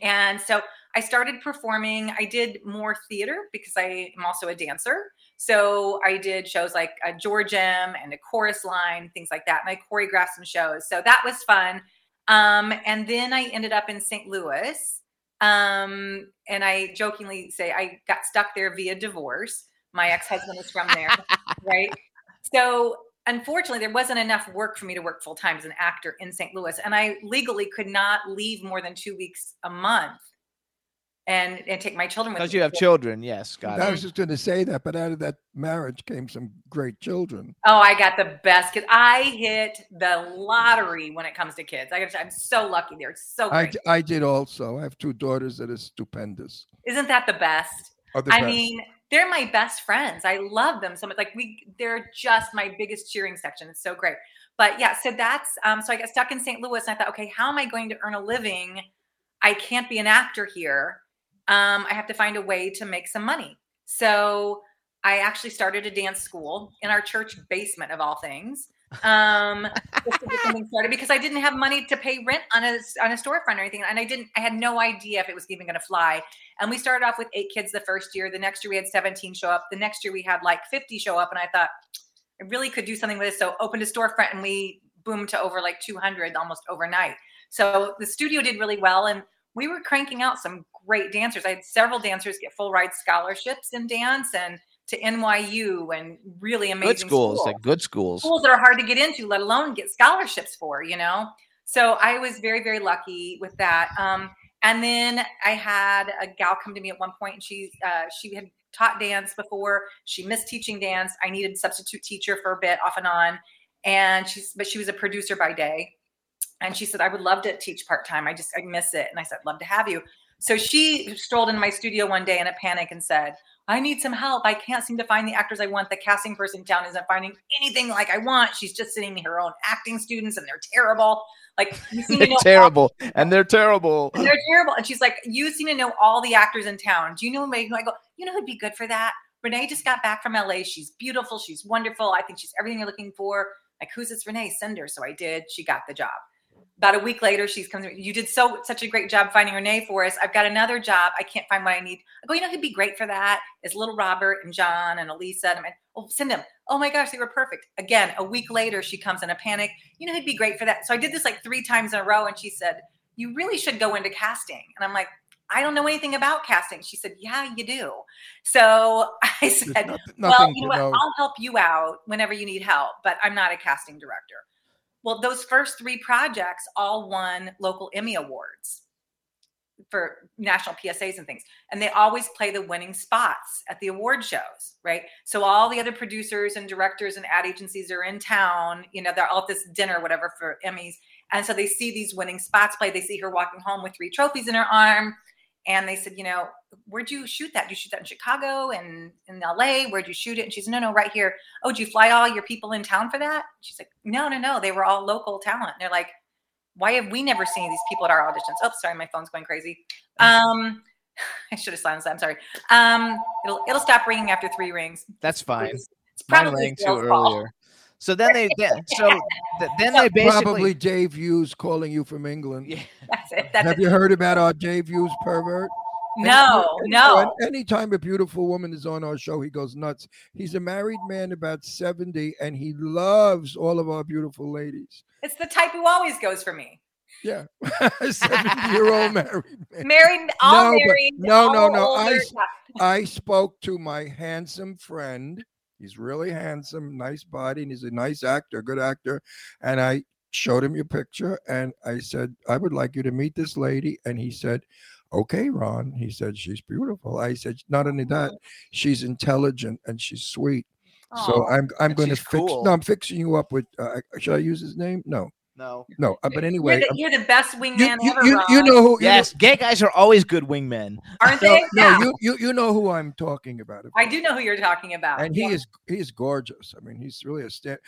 and so I started performing. I did more theater because I am also a dancer. So I did shows like a George M and a chorus line, things like that. And I choreographed some shows. So that was fun. Um, and then I ended up in St. Louis. Um, and I jokingly say I got stuck there via divorce. My ex-husband is from there, right? So unfortunately, there wasn't enough work for me to work full time as an actor in St. Louis, and I legally could not leave more than two weeks a month and and take my children with Because you have children, yes, got I it. was just going to say that, but out of that marriage came some great children. Oh, I got the best kids. I hit the lottery when it comes to kids. I got I'm so lucky. They're so I, great. d- I did also. I have two daughters that are stupendous. Isn't that the best? Are the I best. mean, they're my best friends. I love them so much. Like we, they're just my biggest cheering section. It's so great. But yeah, so that's um. So I got stuck in St. Louis, and I thought, okay, how am I going to earn a living? I can't be an actor here. Um, I have to find a way to make some money. So I actually started a dance school in our church basement, of all things. Um, just to get something started because I didn't have money to pay rent on a on a storefront or anything, and I didn't. I had no idea if it was even going to fly. And we started off with eight kids the first year. The next year we had 17 show up. The next year we had like 50 show up. And I thought I really could do something with this. So opened a storefront and we boomed to over like 200 almost overnight. So the studio did really well. And we were cranking out some great dancers. I had several dancers get full ride scholarships in dance and to NYU and really amazing Good schools, schools like good schools. schools that are hard to get into, let alone get scholarships for, you know? So I was very, very lucky with that. Um, and then I had a gal come to me at one point and she, uh, she had taught dance before. She missed teaching dance. I needed substitute teacher for a bit off and on. And she's, but she was a producer by day. And she said, I would love to teach part time. I just, I miss it. And I said, love to have you. So she strolled into my studio one day in a panic and said, I need some help. I can't seem to find the actors I want. The casting person in town isn't finding anything like I want. She's just sending me her own acting students and they're terrible. Like you seem to know terrible, and they're terrible. they're terrible. And she's like, You seem to know all the actors in town. Do you know anybody? I go, You know who'd be good for that? Renee just got back from LA. She's beautiful. She's wonderful. I think she's everything you're looking for. Like, who's this Renee? Send her. So I did. She got the job. About a week later, she's coming. You did so such a great job finding Renee for us. I've got another job. I can't find what I need. I go, you know who'd be great for that? Is little Robert and John and Elisa. And I'm like, oh, send them. Oh my gosh, they were perfect. Again, a week later, she comes in a panic. You know who'd be great for that? So I did this like three times in a row, and she said, you really should go into casting. And I'm like, I don't know anything about casting. She said, Yeah, you do. So I said, nothing, Well, you know what? know. I'll help you out whenever you need help, but I'm not a casting director. Well, those first three projects all won local Emmy Awards for national PSAs and things. And they always play the winning spots at the award shows, right? So all the other producers and directors and ad agencies are in town, you know, they're all at this dinner, whatever, for Emmys. And so they see these winning spots play. They see her walking home with three trophies in her arm. And they said, you know, where'd you shoot that? Did you shoot that in Chicago and in LA? Where'd you shoot it? And she's, no, no, right here. Oh, did you fly all your people in town for that? She's like, no, no, no. They were all local talent. And they're like, why have we never seen these people at our auditions? Oh, sorry, my phone's going crazy. Um, I should have silenced that. I'm sorry. Um, it'll it'll stop ringing after three rings. That's fine. It's Mine probably rang too Zill's fault. earlier. So then they then, so th- then they basically Probably Dave Hughes calling you from England. Yeah. That's it. That's Have it. you heard about our Dave Hughes pervert? No, Any- no. Anytime a beautiful woman is on our show, he goes nuts. He's a married man, about 70, and he loves all of our beautiful ladies. It's the type who always goes for me. Yeah. 70 year old married man. Married, all No, married. no, no, all no, I older. s- I spoke to my handsome friend. He's really handsome, nice body, and he's a nice actor, good actor. And I showed him your picture and I said, I would like you to meet this lady. And he said, Okay, Ron. He said, She's beautiful. I said, Not only that, she's intelligent and she's sweet. So I'm I'm going to fix. cool. No, I'm fixing you up with. Uh, should I use his name? No, no. no. uh, but you're, anyway, the, you're the best wingman you, ever, you, Ron. you know who? you know- Yes, gay guys are always good wingmen. aren't no, they? no, yeah. you, you you know who I'm talking about. of I do know who you're talking about. and he Yeah. is he is gorgeous. I mean, he's really a stand.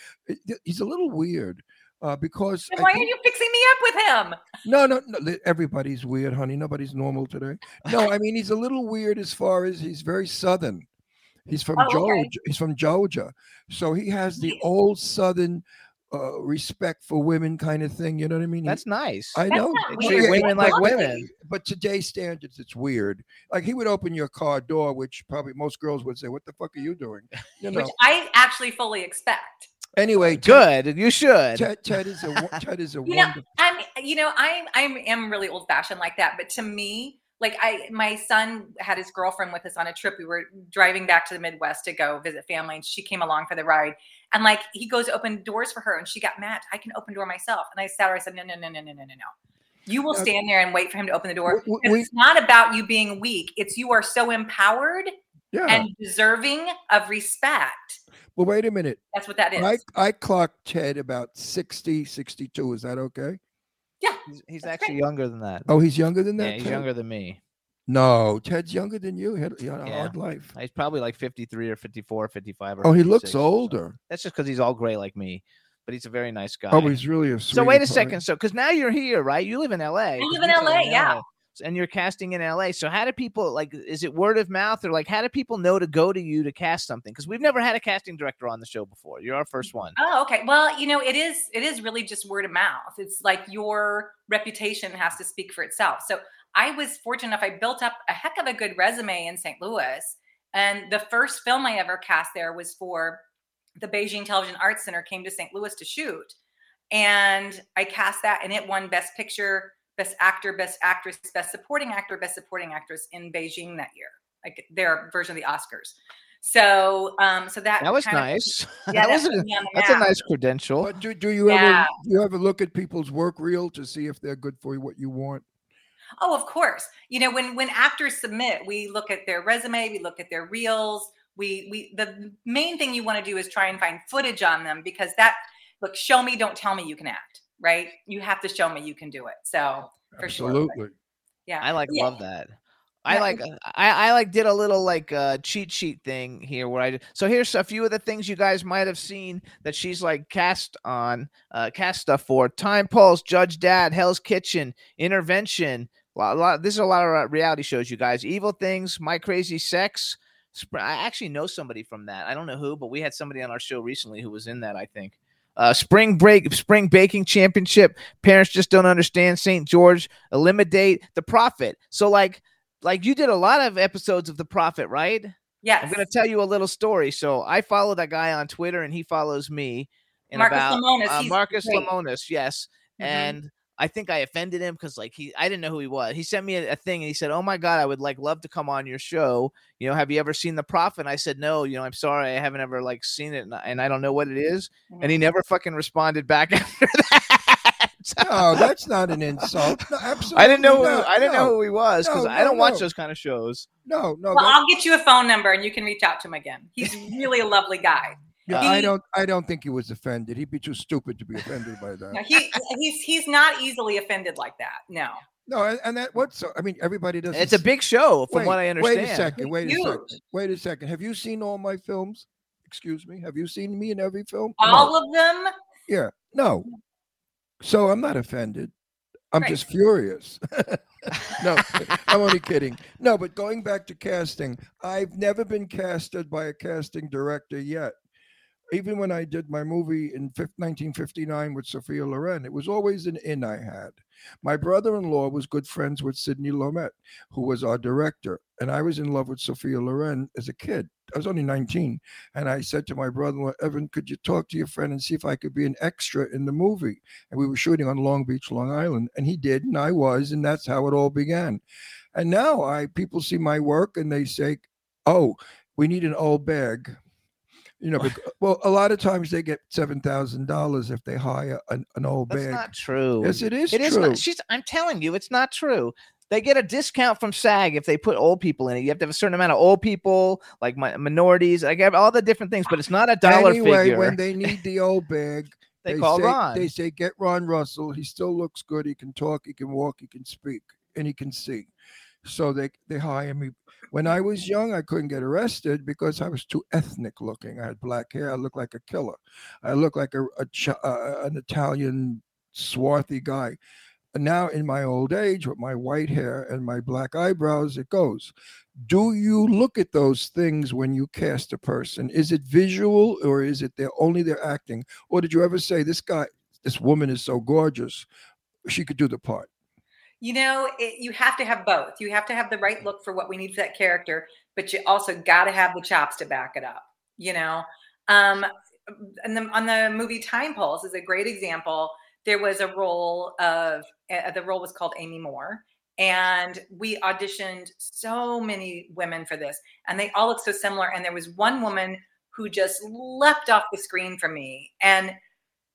He's a little weird. Uh, because Then I why are you fixing me up with him? no, no, no. Everybody's weird, honey. Nobody's normal today. No, I mean he's a little weird as far as he's very southern. He's from Oh, okay. He's from Georgia, so he has the old southern uh, respect for women kind of thing. You know what I mean? That's nice. I That's know. not but- weird. Treat women like women. But today's standards, it's weird. Like he would open your car door, which probably most girls would say, "What the fuck are you doing?" You know. Which I actually fully expect. Anyway, Ted, Good. You should. Ted, Ted is a Ted is a You know. I'm you know, I'm I'm am really old fashioned like that. But to me, like I my son had his girlfriend with us on a trip. We were driving back to the Midwest to go visit family, and she came along for the ride. And like he goes to open doors for her, and she got mad. I can open door myself. And I sat her. I said, No, no, no, no, no, no, no, no. You will Now- stand there and wait for him to open the door. W- w- we- it's not about you being weak. It's you are so empowered Yeah. and deserving of respect. Well, wait a minute. That's what that is. I I clocked Ted about 60, 62. Is that okay? Yeah. He's, he's That's actually younger than that. Oh, he's younger than that. yeah, he's Ted? younger than me. No, Ted's younger than you. He had, he had a Yeah. hard life. He's probably like 53 or 54 or 55 or Oh, he looks 56 or so. older. That's just because he's all gray like me, but he's a very nice guy. Oh, he's really a so wait a sweetie second. So because now you're here, right? You live in LA. 'cause live in LA, yeah. And you're casting in LA. So how do people like? Is it word of mouth or like how do people know to go to you to cast something? Because we've never had a casting director on the show before. You're our first one. Oh, okay. Well, you know, it is it is really just word of mouth. It's like your reputation has to speak for itself. So I was fortunate enough, I built up a heck of a good resume in St. Louis. And the first film I ever cast there was for the Beijing Television Arts Center came to St. Louis to shoot. And I cast that and it won Best Picture, Best Actor, Best Actress, Best Supporting Actor, Best Supporting Actress in Beijing that year, like their version of the Oscars. So, um, so that That was kind of- nice. yeah, that that was a, me on the that's a nice credential. But do, do you ever Yeah. do you ever look at people's work reel to see if they're good for what you want? Oh, of course. You know, when when actors submit, we look at their resume, we look at their reels. We we the main thing you want to do is try and find footage on them because that look, show me, don't tell me you can act, right? You have to show me you can do it. So for sure. Absolutely. Yeah. I like Yeah. love that. I Yeah, like I, I like did a little like uh cheat sheet thing here where I did- so here's a few of the things you guys might have seen that she's like cast on uh cast stuff for Time Pulse, Judge Dad, Hell's Kitchen, Intervention. A lot, a lot, this is a lot of uh, reality shows, you guys. Evil Things, My Crazy Sex. I actually know somebody from that. I don't know who, but we had somebody on our show recently who was in that. I think. Uh, spring break, spring baking championship. Parents just don't understand. St. George, eliminate the Profit. So like like you did a lot of episodes of the Profit right Yes. i'm going to tell you a little story so i follow that guy on twitter and he follows me and Marcus about Lemonis, uh, marcus great. lemonis yes Mhm. and i think i offended him because like he i didn't know who he was he sent me a, a thing and he said oh my god i would like love to come on your show you know have you ever seen the Profit and i said no you know i'm sorry i haven't ever like seen it and I, and I don't know what it is and he never fucking responded back after that No, that's not an insult. No, absolutely. I didn't know. Who. I didn't know who he was because No, I don't no, watch those kind of shows. No, no. well, that- I'll get you a phone number and you can reach out to him again. He's really a lovely guy. Yeah, he- I don't. I don't think he was offended. He'd be too stupid to be offended by No, that. he he's he's not easily offended like that. No. No, and, and that what's. so- I mean, everybody does. It's a big show, from wait, what I understand. Wait a second. Wait a second. Wait a second. Have you seen all my films? Excuse me. Have you seen me in every film? All no. of them. Yeah. No. So I'm not offended. I'm Right. just furious. no, I'm only kidding. No, but going back to casting, I've never been casted by a casting director yet. Even when I did my movie in 1959 with Sophia Loren, it was always an in I had. My brother in law was good friends with Sidney Lumet, who was our director. And I was in love with Sophia Loren as a kid. I was only 19. And I said to my brother in law, Evan, could you talk to your friend and see if I could be an extra in the movie? And we were shooting on Long Beach, Long Island. And he did, and I was. And that's how it all began. And now I people see my work and they say, oh, we need an old bag. You know, bec- well, a lot of times they get seven thousand dollars if they hire an, an old bag. That's not true. yes, it is It is true. not. She's. I'm telling you, it's not true. They get a discount from SAG if they put old people in it. You have to have a certain amount of old people, like mi- minorities. I have all the different things, but it's not a dollar anyway, figure. when they need the old bag, they, call say, Ron. They say, get Ron Russell. He still looks good. He can talk. He can walk. He can speak, and he can see. So they they hire me. When I was young, I couldn't get arrested because I was too ethnic looking. I had black hair. I looked like a killer. I looked like a, a uh, an Italian swarthy guy. And now, in my old age, with my white hair and my black eyebrows, it goes. Do you look at those things when you cast a person? Is it visual or is it their only their acting? Or did you ever say this guy, this woman is so gorgeous, she could do the part? You know, it, you have to have both. You have to have the right look for what we need for that character, but you also got to have the chops to back it up. You know, um, and the, on the movie Time Pulse is a great example. There was a role of uh, the role was called Amy Moore, and we auditioned so many women for this, and they all look so similar. And there was one woman who just leapt off the screen for me, and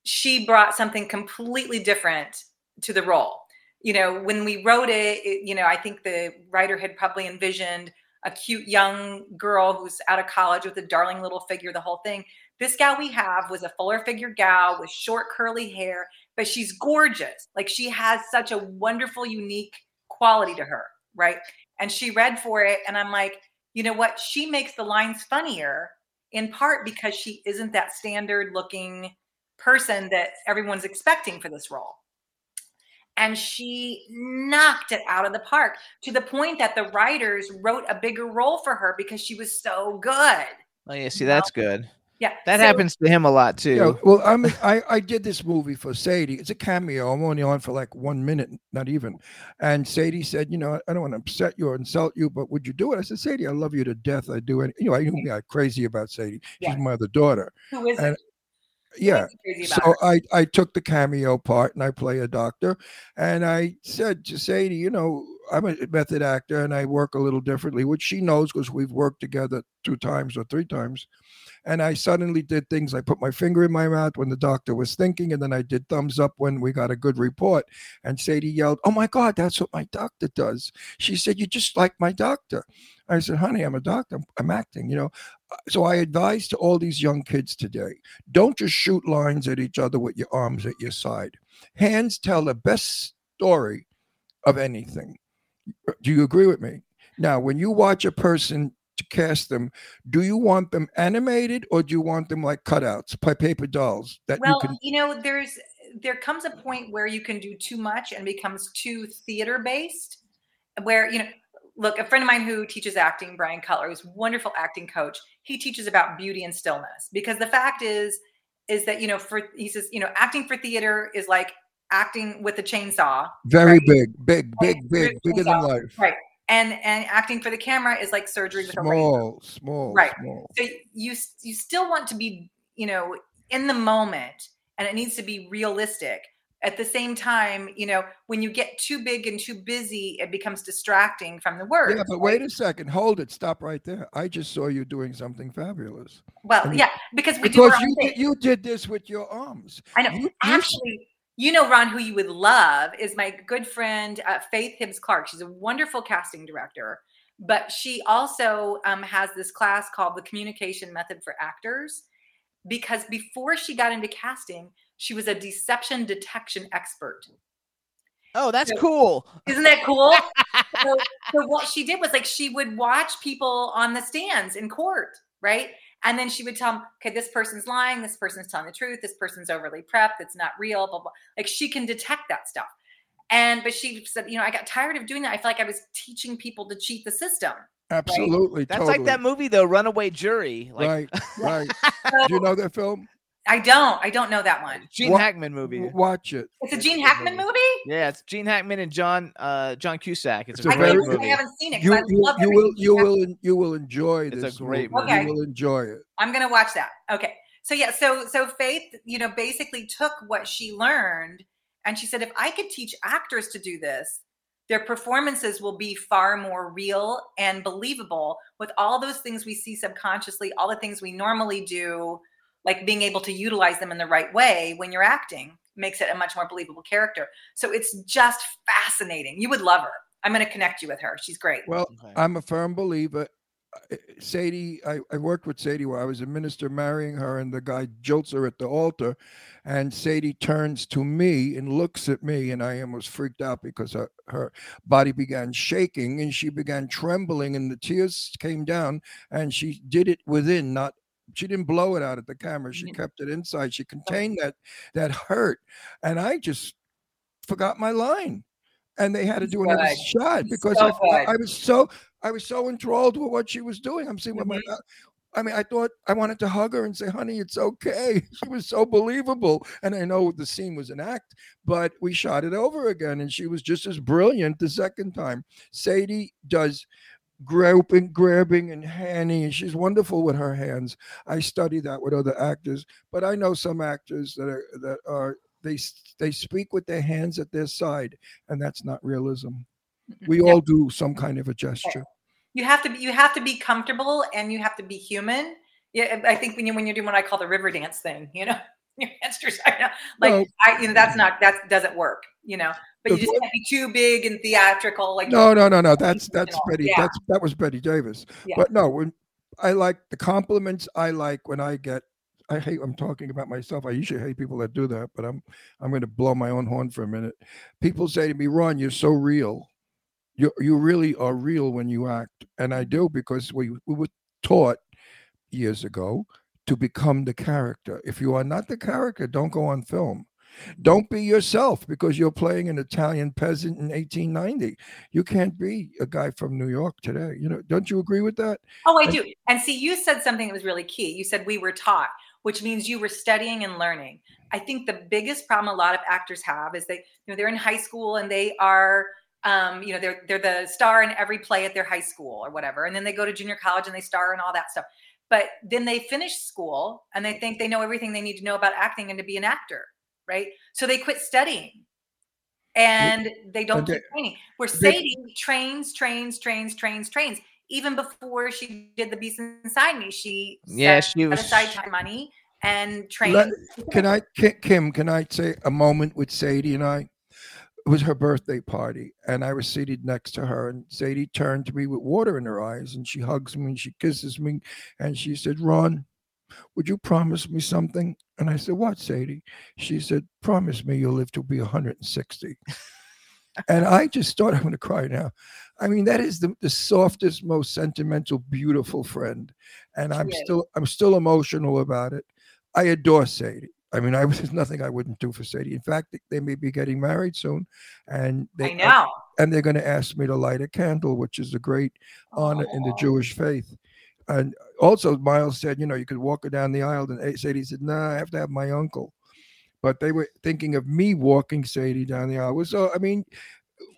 she brought something completely different to the role you know, when we wrote it, it, you know, I think the writer had probably envisioned a cute young girl who's out of college with a darling little figure, the whole thing. This gal we have was a fuller figure gal with short curly hair, but she's gorgeous. Like she has such a wonderful, unique quality to her, right? And she read for it, and I'm like, you know what? She makes the lines funnier in part because she isn't that standard looking person that everyone's expecting for this role and she knocked it out of the park to the point that the writers wrote a bigger role for her because she was so good. Oh yeah, see that's good. Yeah, That so- happens to him a lot too. Yeah, well, I'm I, I did this movie for Sadie. It's a cameo. I'm only on for like one minute, not even. And Sadie said, you know, I don't want to upset you or insult you, but would you do it? I said, Sadie, I love you to death. I do. And you know, I knew me I'm crazy about Sadie. She's Yeah. my other daughter. Who is And- it? Yeah. So. I, I took the cameo part and I play a doctor. And I said to Sadie, you know, I'm a method actor and I work a little differently, which she knows because we've worked together two times or three times. And I suddenly did things. I put my finger in my mouth when the doctor was thinking, and then I did thumbs up when we got a good report. And Sadie yelled, Oh my God, that's what my doctor does. She said, You're just like my doctor. I said, Honey, I'm a doctor. I'm acting, you know. So I advise to all these young kids today don't just shoot lines at each other with your arms at your side. Hands tell the best story of anything. Do you agree with me? Now, when you watch a person to cast them, do you want them animated or do you want them like cutouts, pa- paper dolls that well, you can? you know, there's there comes a point where you can do too much and becomes too theater based. Where you know, look, a friend of mine who teaches acting, Brian Cutler, who's a wonderful acting coach. He teaches about beauty and stillness because the fact is, is that you know, for he says, you know, acting for theater is like acting with a chainsaw, Very right. big, big, big, big, bigger than life. right? And and acting for the camera is like surgery with a razor. Small, small, Right. small. so you you still want to be you know in the moment and it needs to be realistic at the same time you know when you get too big and too busy it becomes distracting from the work Yeah, but wait a second. Hold it. Stop right there. I just saw you doing something fabulous. well I mean, yeah because we do Because own you did, you did this with your arms. i know you- you- actually you know ron who you would love is my good friend uh, faith hibbs clark she's a wonderful casting director but she also um, has this class called the communication method for actors because before she got into casting she was a deception detection expert oh, that's so- cool. Isn't that cool? so, so what she did was like she would watch people on the stands in court, right? And then she would tell them, okay, this person's lying, this person's telling the truth, this person's overly prepped, it's not real, blah blah. Like she can detect that stuff. And but she said, you know, I got tired of doing that. I feel like I was teaching people to cheat the system. Absolutely. That's totally. like that movie though, Runaway Jury. Like right, right. So, Do you know that film? I don't, I don't know that one. Gene Wa- Hackman movie. Watch it. It's a Gene good Hackman movie. Yeah, it's Gene Hackman and John uh John Cusack. It's, It's a a I, great very- can't- I haven't seen it. 'cause You, I you, love you will you Hackman will you will enjoy It's a great movie. movie. You will enjoy it. I'm gonna watch that. Okay. So yeah, so so Faith, you know, basically took what she learned and she said, if I could teach actors to do this, their performances will be far more real and believable with all those things we see subconsciously, all the things we normally do, like being able to utilize them in the right way when you're acting makes it a much more believable character. So it's just fascinating. You would love her. I'm going to connect you with her. She's great. Well, Okay. I'm a firm believer. uh, Sadie, I, I worked with Sadie where I was a minister marrying her, and the guy jolts her at the altar. And Sadie turns to me and looks at me, and I almost freaked out because her, her body began shaking and she began trembling, and the tears came down. And she did it within, not she didn't blow it out at the camera. She kept it inside. She contained that that hurt, and I just forgot my line, and they had to do another Good. shot because So I, I, was so I was so enthralled with what she was doing. I'm seeing what my. Mhm. I mean, I thought I wanted to hug her and say, "Honey, it's okay." She was so believable, and I know the scene was an act, but we shot it over again, and she was just as brilliant the second time. Sadie does groping, grabbing, and handing, and she's wonderful with her hands. I study that with other actors, but I know some actors that are that are they they speak with their hands at their side, and that's not realism. We all do some kind of a gesture. you have to be you have to be comfortable and you have to be human yeah i think when you when you're doing what i call the river dance thing you know your hands to your side now, like No. i you know that's not that doesn't work you know but you just can't be too big and theatrical like No, no, no, no. That's that's. Bette. Yeah. That's that was Bette Davis. Yeah. But no, when I like the compliments, I like when I get. I hate. I'm talking about myself. I usually hate people that do that, but I'm I'm going to blow my own horn for a minute. People say to me, "Ron, you're so real. You you really are real when you act," and I do because we we were taught years ago to become the character. If you are not the character, don't go on film. Don't be yourself because you're playing an Italian peasant in 1890. You can't be a guy from New York today. You know, don't you agree with that? Oh, I do. And see, you said something that was really key. You said we were taught, which means you were studying and learning. I think the biggest problem a lot of actors have is they, you know, they're in high school and they are, um, you know, they're they're the star in every play at their high school or whatever, and then they go to junior college and they star and all that stuff. But then they finish school and they think they know everything they need to know about acting and to be an actor, right? So they quit studying. And they don't keep training. Where they- Sadie trains, trains, trains, trains, trains even before she did the beast inside me she Yeah, she was- aside time money and trained Let- Can I, Kim? Can I say a moment with Sadie and I? It was her birthday party, and I was seated next to her. And Sadie turned to me with water in her eyes, and she hugs me and she kisses me, and she said, "Ron, would you promise me something?" And I said, "What, Sadie?" She said, "Promise me you'll live to be 160." and I just thought I'm going to cry now. I mean, that is the, the softest, most sentimental, beautiful friend, and I'm is. still I'm still emotional about it. I adore Sadie. I mean, I there's nothing I wouldn't do for Sadie. In fact, they may be getting married soon, and they i know and they're going to ask me to light a candle, which is a great honor in the oh. Jewish faith. And also, Miles said, you know, you could walk her down the aisle, and Sadie said, "No, I have to have my uncle." But they were thinking of me walking Sadie down the aisle. So, I mean,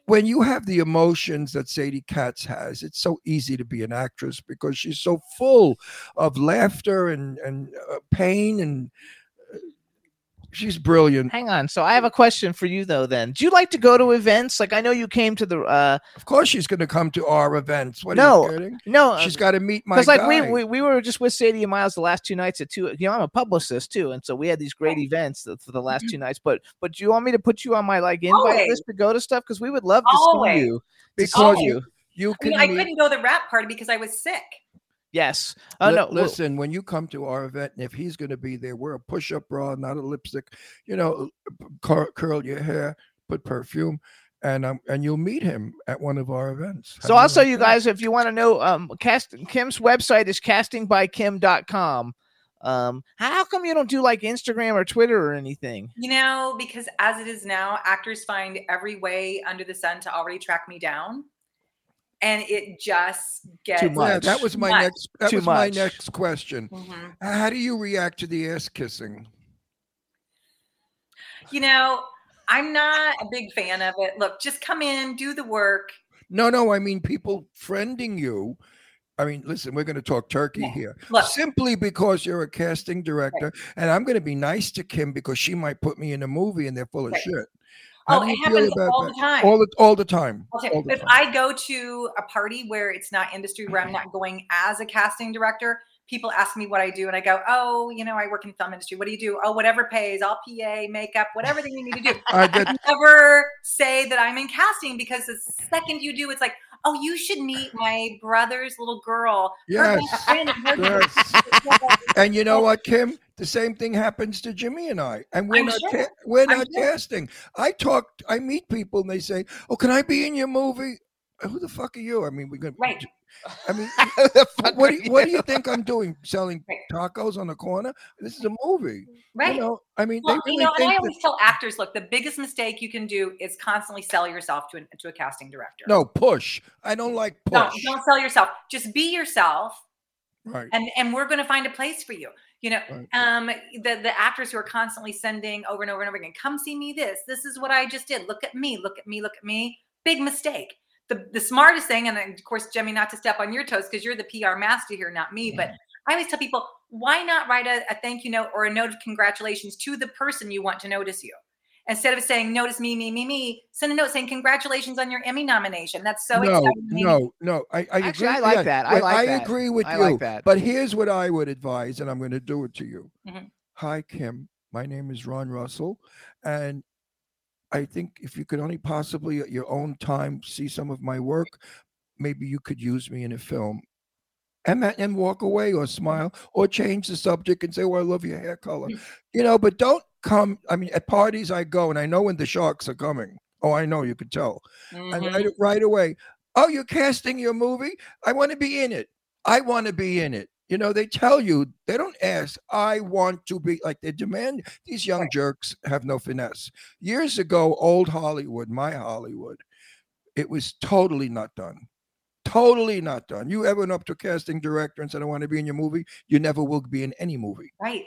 when you have the emotions that Sadie Katz has, it's so easy to be an actress because she's so full of laughter and and uh, pain, and she's brilliant. Hang on. So I have a question for you though. Then, do you like to go to events? Like I know you came to the. uh Of course, she's going to come to our events. What No, you kidding? No, She's got to meet my because like we, we we were just with Sadie and Miles the last two nights at two. You know, I'm a publicist too, and so we had these great events for the last two nights. But but do you want me to put you on my like invite Always. list to go to stuff? Because we would love to Always. see you. to because Always. you. you I can mean, I couldn't go to the rap party because I was sick. Yes. Oh Li- no. well, listen, when you come to our event, and if he's going to be there, wear a push-up bra, not a lipstick. You know, cur- curl your hair, put perfume, and um, and you'll meet him at one of our events. How So do also, like you that? guys, if you want to know, um, cast Kim's website is castingbykim.com. Um, how come you don't do like Instagram or Twitter or anything? You know, because as it is now, actors find every way under the sun to already track me down. And it just gets Yeah, much. that was my Much. next. That Too was my next question. Mhm. How do you react to the ass kissing? You know, I'm not a big fan of it. Look, just come in, do the work. No, no, I mean people friending you. I mean, listen, we're going to talk turkey Yeah. here. Look. Simply because you're a casting director, and I'm going to be nice to Kim because she might put me in a movie and they're full of shit. Oh, it happens all that? the time. All the all the time. Okay, all the if time. I go to a party where it's not industry, where I'm not going as a casting director, people ask me what I do, and I go, "Oh, you know, I work in film industry. What do you do? Oh, whatever pays. I'll PA, makeup, whatever thing you need to do." I never say that I'm in casting because the second you do, it's like, "Oh, you should meet my brother's little girl." Yes. and Yes. And you know what, Kim? The same thing happens to Jimmy and I, and we're I'm not sure. ca- we're I'm not sure. casting. I talk, I meet people, and they say, "Oh, can I be in your movie?" Who the fuck are you? I mean, we're gonna. Right. I mean, what do you, what do you? think I'm doing? Selling Right. tacos on the corner? This is a movie. Right. You know, I mean, Well, they you really know, and I always tell actors, look, the biggest mistake you can do is constantly sell yourself to, an, to a casting director. no push. I don't like push. don't sell yourself. Just be yourself, Right. and and we're going to find a place for you. You know, Right. um, the the actors who are constantly sending over and over and over again, come see me. This, this is what I just did. Look at me. Look at me. Look at me. Big mistake. The the smartest thing, and of course, Jimmy, not to step on your toes because you're the PR master here, not me, but I always tell people, why not write a, a thank you note or a note of congratulations to the person you want to notice you? Instead of saying notice me, me, me, me, send a note saying congratulations on your Emmy nomination. That's so no, exciting. no, no. I, I Actually, agree. I like yeah, that. I wait, like I that. agree with I you. like that. But here's what I would advise, and I'm going to do it to you. Mhm. Hi, Kim. My name is Ron Russell, and I think if you could only possibly at your own time see some of my work, maybe you could use me in a film. And, that- and walk away or smile or change the subject and say, Oh, I love your hair color. You know, but don't come. I mean, at parties I go and I know when the sharks are coming. Oh, I know, you could tell. And Mhm. right, right away, oh, you're casting your movie? I want to be in it. I want to be in it. You know, they tell you, they don't ask, I want to be like they demand. These young jerks have no finesse. Years ago, old Hollywood, my Hollywood, it was totally not done. Totally not done. You ever went up to a casting director and said, I want to be in your movie? You never will be in any movie. Right.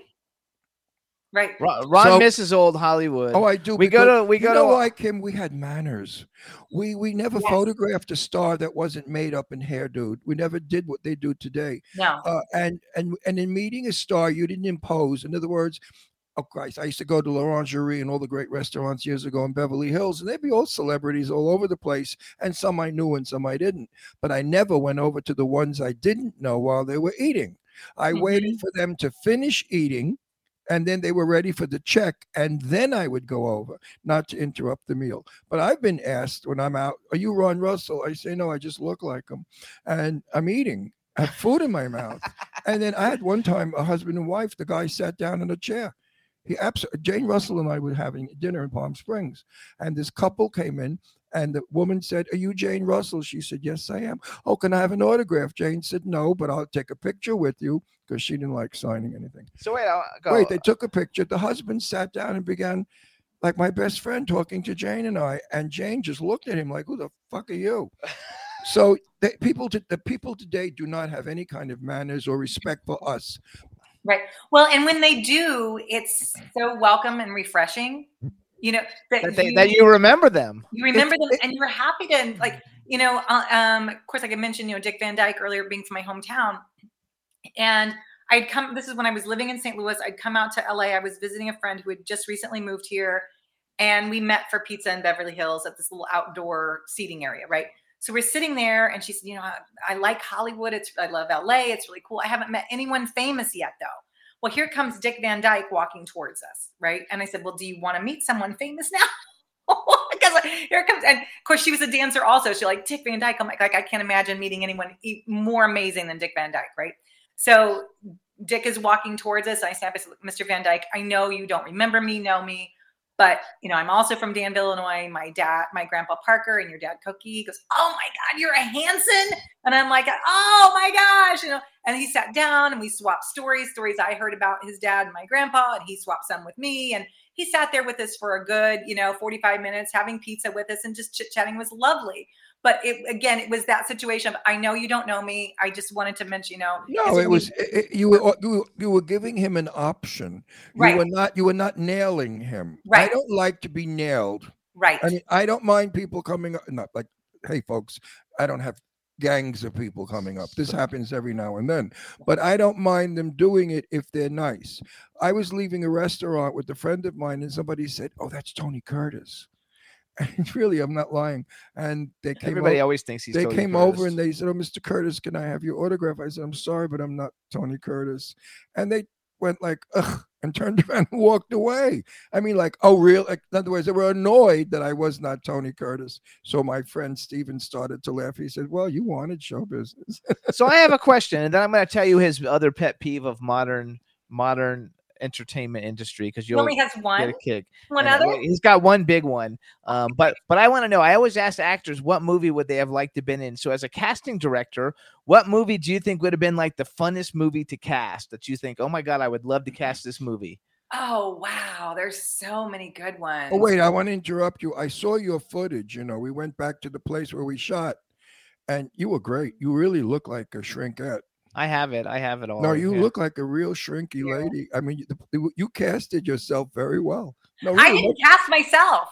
Right. Ron, Ron So- misses old Hollywood. Oh, I do. we go to we you go know to why, Kim? We had manners. We we never Yes. photographed a star that wasn't made up in hairdo. We never did what they do today. No. Uh, and and and in meeting a star, you didn't impose. In other words, oh Christ, I used to go to L'Orangerie and all the great restaurants years ago in Beverly Hills, and they'd be all celebrities all over the place, and some I knew and some I didn't. But I never went over to the ones I didn't know while they were eating. I waited for them to finish eating. And then they were ready for the check, and then I would go over, not to interrupt the meal. But I've been asked when I'm out, "Are you Ron Russell?" I say, "No, I just look like him," and I'm eating. I have food in my mouth. And then I had one time a husband and wife. The guy sat down in a chair. He absolutely Jane Russell and I were having dinner in Palm Springs, and this couple came in, and the woman said, "Are you Jane Russell?" She said, "Yes, I am." Oh, can I have an autograph? Jane said, "No, but I'll take a picture with you," because she didn't like signing anything. so wait. I'll go. Wait, they took a picture. The husband sat down and began, like my best friend, talking to Jane and I, and Jane just looked at him like, "Who the fuck are you?" So they, people, to, the people today do not have any kind of manners or respect for us. Right. Well, and when they do, it's so welcome and refreshing. You know that, that, they, that you remember them. you remember them and you're happy to like you know uh, um of course like i mentioned you know dick van dyke earlier being from my hometown. And i'd come this is when i was living in st louis i'd come out to la i was visiting a friend who had just recently moved here and we met for pizza in beverly hills at this little outdoor seating area right? So we're sitting there and she said you know i, I like hollywood it's i love la it's really cool. I haven't met anyone famous yet though well here comes dick van dyke walking towards us right? And i said well do you want to meet someone famous now? Because like, here comes. And of course she was a dancer also. She like dick van dyke i'm like, like i can't imagine meeting anyone more amazing than dick van dyke right? So dick is walking towards us. And i up I said, mr van dyke i know you don't remember me know me but you know i'm also from danville illinois. My dad my grandpa parker and your dad cookie goes oh my god you're a hanson? And i'm like oh my gosh you know. And he sat down and we swapped stories stories i heard about his dad and my grandpa and he swapped some with me. And he sat there with us for a good, you know, 45 minutes having pizza with us and just chit chatting was lovely. But it again, it was that situation of I know you don't know me. I just wanted to mention, you know, No, it was you- it, you were uh, you, were- you were giving him an option. You Right. were not you were not nailing him. Right. I don't like to be nailed. right. I mean, I don't mind people coming up. Not like, hey, folks, I don't have gangs of people coming up. This happens every now and then, but I don't mind them doing it if they're nice. I was leaving a restaurant with a friend of mine, and somebody said, "Oh, that's Tony Curtis." Really, I'm not lying. And they came. Everybody over, always thinks he's. they Tony came over and they said, "Oh, Mr. Curtis, can I have your autograph?" I said, "I'm sorry, but I'm not Tony Curtis." And they went like, ugh, and turned around and walked away. I mean, like, oh, real? Like, in other words, they were annoyed that I was not Tony Curtis. So my friend Steven started to laugh. He said, well, you wanted show business. so I have a question, and then I'm going to tell you his other pet peeve of modern modern entertainment industry because you'll only has get one. a kick. One And, uh, other. He's got one big one. Um, but but I want to know. I always ask actors what movie would they have liked to been in. So as a casting director, what movie do you think would have been like the funnest movie to cast? That you think, oh my god, I would love to cast this movie. Oh wow, there's so many good ones. oh, wait, I want to interrupt you. I saw your footage. You know, we went back to the place where we shot, and you were great. You really look like a shrinkette. I have it. I have it all. No, you yeah. look like a real shrinky lady. I mean, you, you casted yourself very well. No, I didn't cast myself.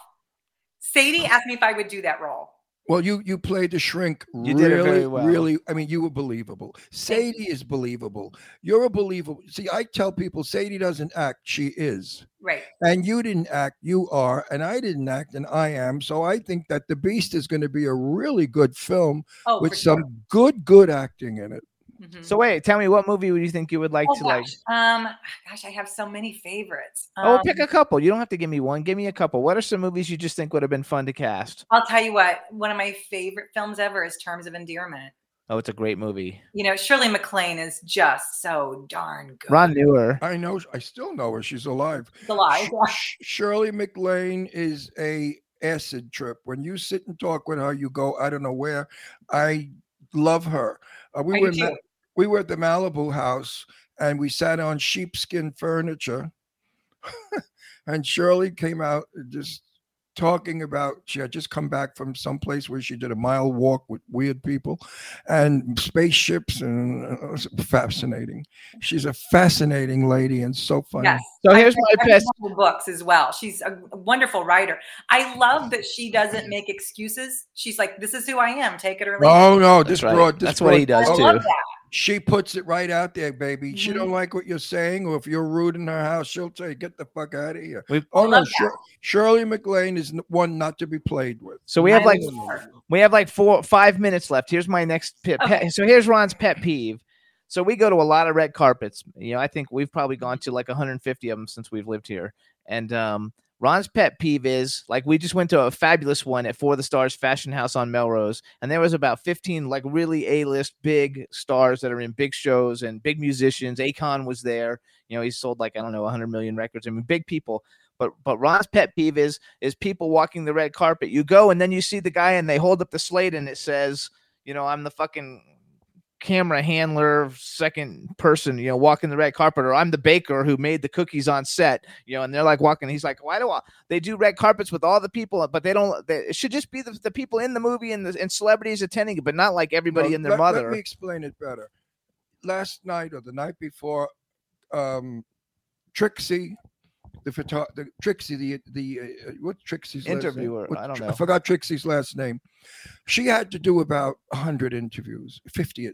Sadie asked me if I would do that role. Well, you you played the shrink You really, did it very well. really. I mean, you were believable. Sadie is believable. You're a believable. See, I tell people Sadie doesn't act; she is. Right. And you didn't act; you are. And I didn't act, and I am. So I think that the Beast is going to be a really good film Oh, with some sure. good, good acting in it. Mhm. So wait, tell me what movie would you think you would like oh, to like? Um, gosh, I have so many favorites. Oh, Um, pick a couple. You don't have to give me one. Give me a couple. What are some movies you just think would have been fun to cast? I'll tell you what. One of my favorite films ever is Terms of Endearment. Oh, it's a great movie. You know, Shirley MacLaine is just so darn good. Ron knew her. I know. I still know her. She's alive. The lie. Sh- Shirley MacLaine is a acid trip. When you sit and talk with her, you go, I don't know where. I love her. Uh, we I were do in Ma- too. We were at the Malibu house and we sat on sheepskin furniture. and Shirley came out just talking about she had just come back from some place where she did a mile walk with weird people and spaceships and uh, it was fascinating. She's a fascinating lady and so funny. Yes. So here's read my best. one of her books as well. She's a a wonderful writer. I love that she doesn't make excuses. She's like, "This is who I am. Take it or leave it." Oh no, That's this right. broad. This That's what he does I too. Love that. She puts it right out there, baby. She Mhm. don't like what you're saying, or if you're rude in her house, she'll say, "Get the fuck out of here." We've, oh no, love Shir- Shirley MacLaine is one not to be played with. So we have I like love we have like four five minutes left. Here's my next pet. Okay. pet- So here's Ron's pet peeve. So we go to a lot of red carpets. You know, I think we've probably gone to like 150 of them since we've lived here. And um, Ron's pet peeve is like we just went to a fabulous one at Four of the Stars Fashion House on Melrose, and there was about 15 like really A-list big stars that are in big shows and big musicians. Akon was there. You know, he sold like I don't know 100 million records. I mean, big people. But but Ron's pet peeve is is people walking the red carpet. You go and then you see the guy and they hold up the slate and it says, you know, I'm the fucking camera handler, second person, you know, walking the red carpet, or I'm the baker who made the cookies on set, you know, and they're like walking. He's like, why do I, they do red carpets with all the people, but they don't. They, it should just be the, the people in the movie and the and celebrities attending it, but not like everybody Well, and their let, mother. Let me explain it better. Last night or the night before, um, Trixie, the photo, the Trixie, the the uh, what Trixie's? Interviewer, What I don't know. I forgot Trixie's last name. She had to do about hundred interviews, fifty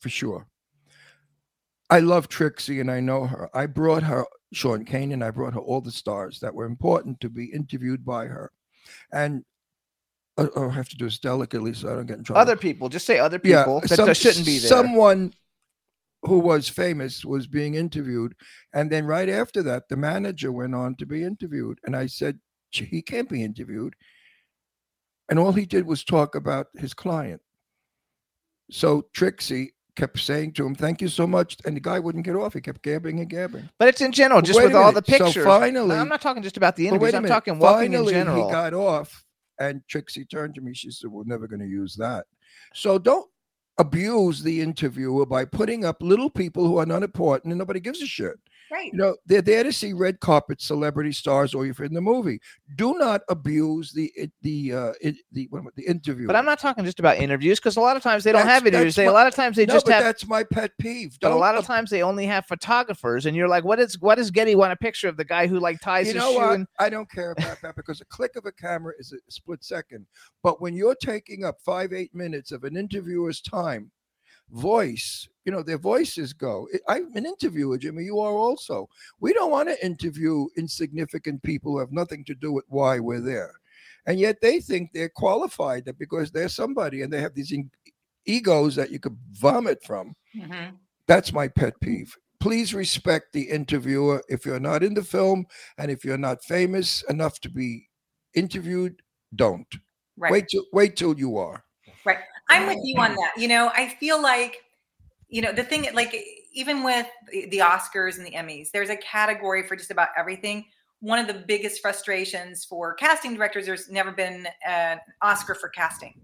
for sure. I love Trixie and I know her. I brought her Sean Kane and I brought her all the stars that were important to be interviewed by her, and. uh, oh, I have to do this delicately so I don't get in trouble other people, just say other people that, some- that shouldn't be there. Someone who was famous was being interviewed, and then right after that, the manager went on to be interviewed, and I said, "Gee, "He can't be interviewed," and all he did was talk about his client. So Trixie kept saying to him, "Thank you so much," and the guy wouldn't get off. He kept gabbing and gabbing. but it's in general, just with all the minute. So pictures. finally- I'm not talking just about the interviews. I'm minute. talking walking in Finally, general. He got off, and Trixie turned to me. She said, "We're never going to use that." So don't abuse the interviewer by putting up little people who are not important and nobody gives a shit. Right. You know, they're there to see red carpet celebrity stars, or if you're in the movie. Do not abuse the the uh, the what am I- the interview. But I'm not talking just about interviews because a lot of times they don't That's- have interviews. They, a lot of times they no, just but have that's my pet peeve. But a lot of times they only have photographers, and you're like, what is what does Getty want a picture of the guy who like ties you his know shoe? what? And, I don't care about that because a click of a camera is a split second. But when you're taking up five, eight minutes of an interviewer's time, voice, you know, their voices go. I'm an interviewer, Jimmy. You are also. We don't want to interview insignificant people who have nothing to do with why we're there. And yet they think they're qualified that because they're somebody and they have these e- egos that you could vomit from. Mhm. That's my pet peeve. please respect the interviewer. If you're not in the film and if you're not famous enough to be interviewed, don't. Right. Wait till wait till you are. I'm with you on that. You know, I feel like, you know, the thing, like, even with the the Oscars and the Emmys, there's a category for just about everything. One of the biggest frustrations for casting directors, there's never been an Oscar for casting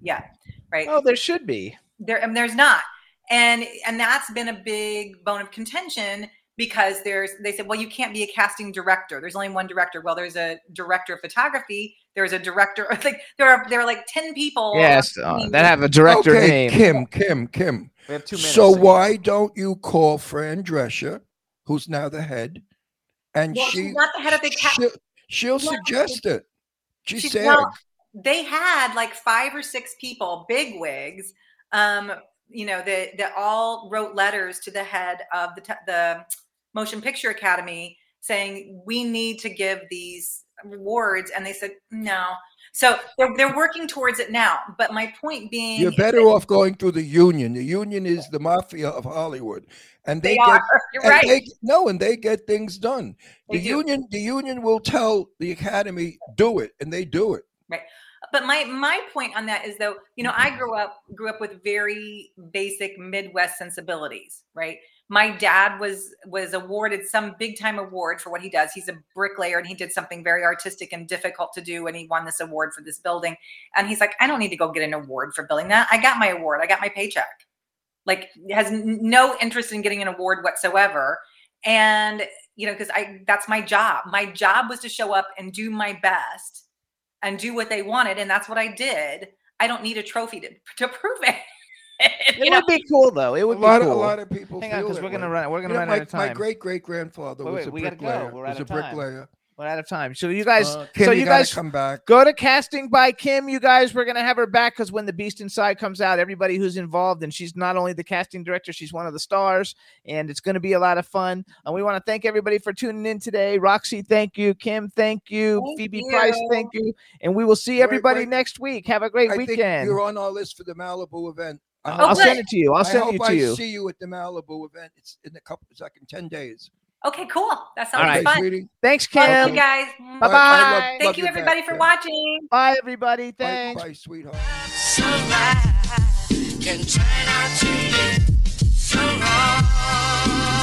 yet, right? Oh, there should be. there and there's not and and that's been a big bone of contention because there's they said well you can't be a casting director there's only one director well there's a director of photography there's a director like there are there are like 10 people Yes, uh, that have a director okay, name. Kim, Kim, Kim. We have two minutes. So to- why don't you call Fran Drescher, who's now the head, and well, she she's not the head of the cast she'll, she'll No, suggest it. She She's- said, well, they had like five or six people, big wigs, um, you know, that that all wrote letters to the head of the te- the Motion Picture Academy saying we need to give these awards, and they said no. So they're they're working towards it now. But my point being, "You're better that off going through the union. The union is the mafia of Hollywood, and they, They get and right. they- no, and they get things done. The do. union, the union will tell the academy do it, and they do it. Right but my my point on that is though you know i grew up grew up with very basic midwest sensibilities right my dad was was awarded some big time award for what he does. He's a bricklayer and he did something very artistic and difficult to do and he won this award for this building. And he's like i don't need to go get an award for building that. I got my award. I got my paycheck. Like has no interest in getting an award whatsoever. And you know because i that's my job. My job was to show up and do my best and do what they wanted. And that's what i did. I don't need a trophy to, to prove it It you know would be cool though. It A would lot, be of, cool. a lot of people. Hang on, because we're gonna run. We're gonna You know, run my, out of time. my great great grandfather Wait, was wait, a we gotta go. bricklayer. We're was out a of time. bricklayer. We're out of time. So you guys, Uh, Kim, so you, you guys come back. go to casting by Kim. You guys, we're gonna have her back because when the Beast Inside comes out, everybody who's involved, and she's not only the casting director, she's one of the stars, and it's gonna be a lot of fun. And we want to thank everybody for tuning in today. Roxy, thank you. Kim, thank you. Thank Phoebe you. Price, thank you. And we will see everybody wait. next week. Have a great I think weekend. you're on our list for the Malibu event. I I'll Oh, send it to you. I'll send it to you. I you. see you at the Malibu event. It's in a couple. It's like in ten days. okay cool that sounds All right. Fun sweetie. Thanks, Love Kim. you guys Bye I love- bye. thank love you your back, everybody for Kim. watching Bye, everybody. Thanks. bye, sweetheart. can turn out to be so wrong.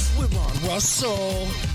with Ron Russell.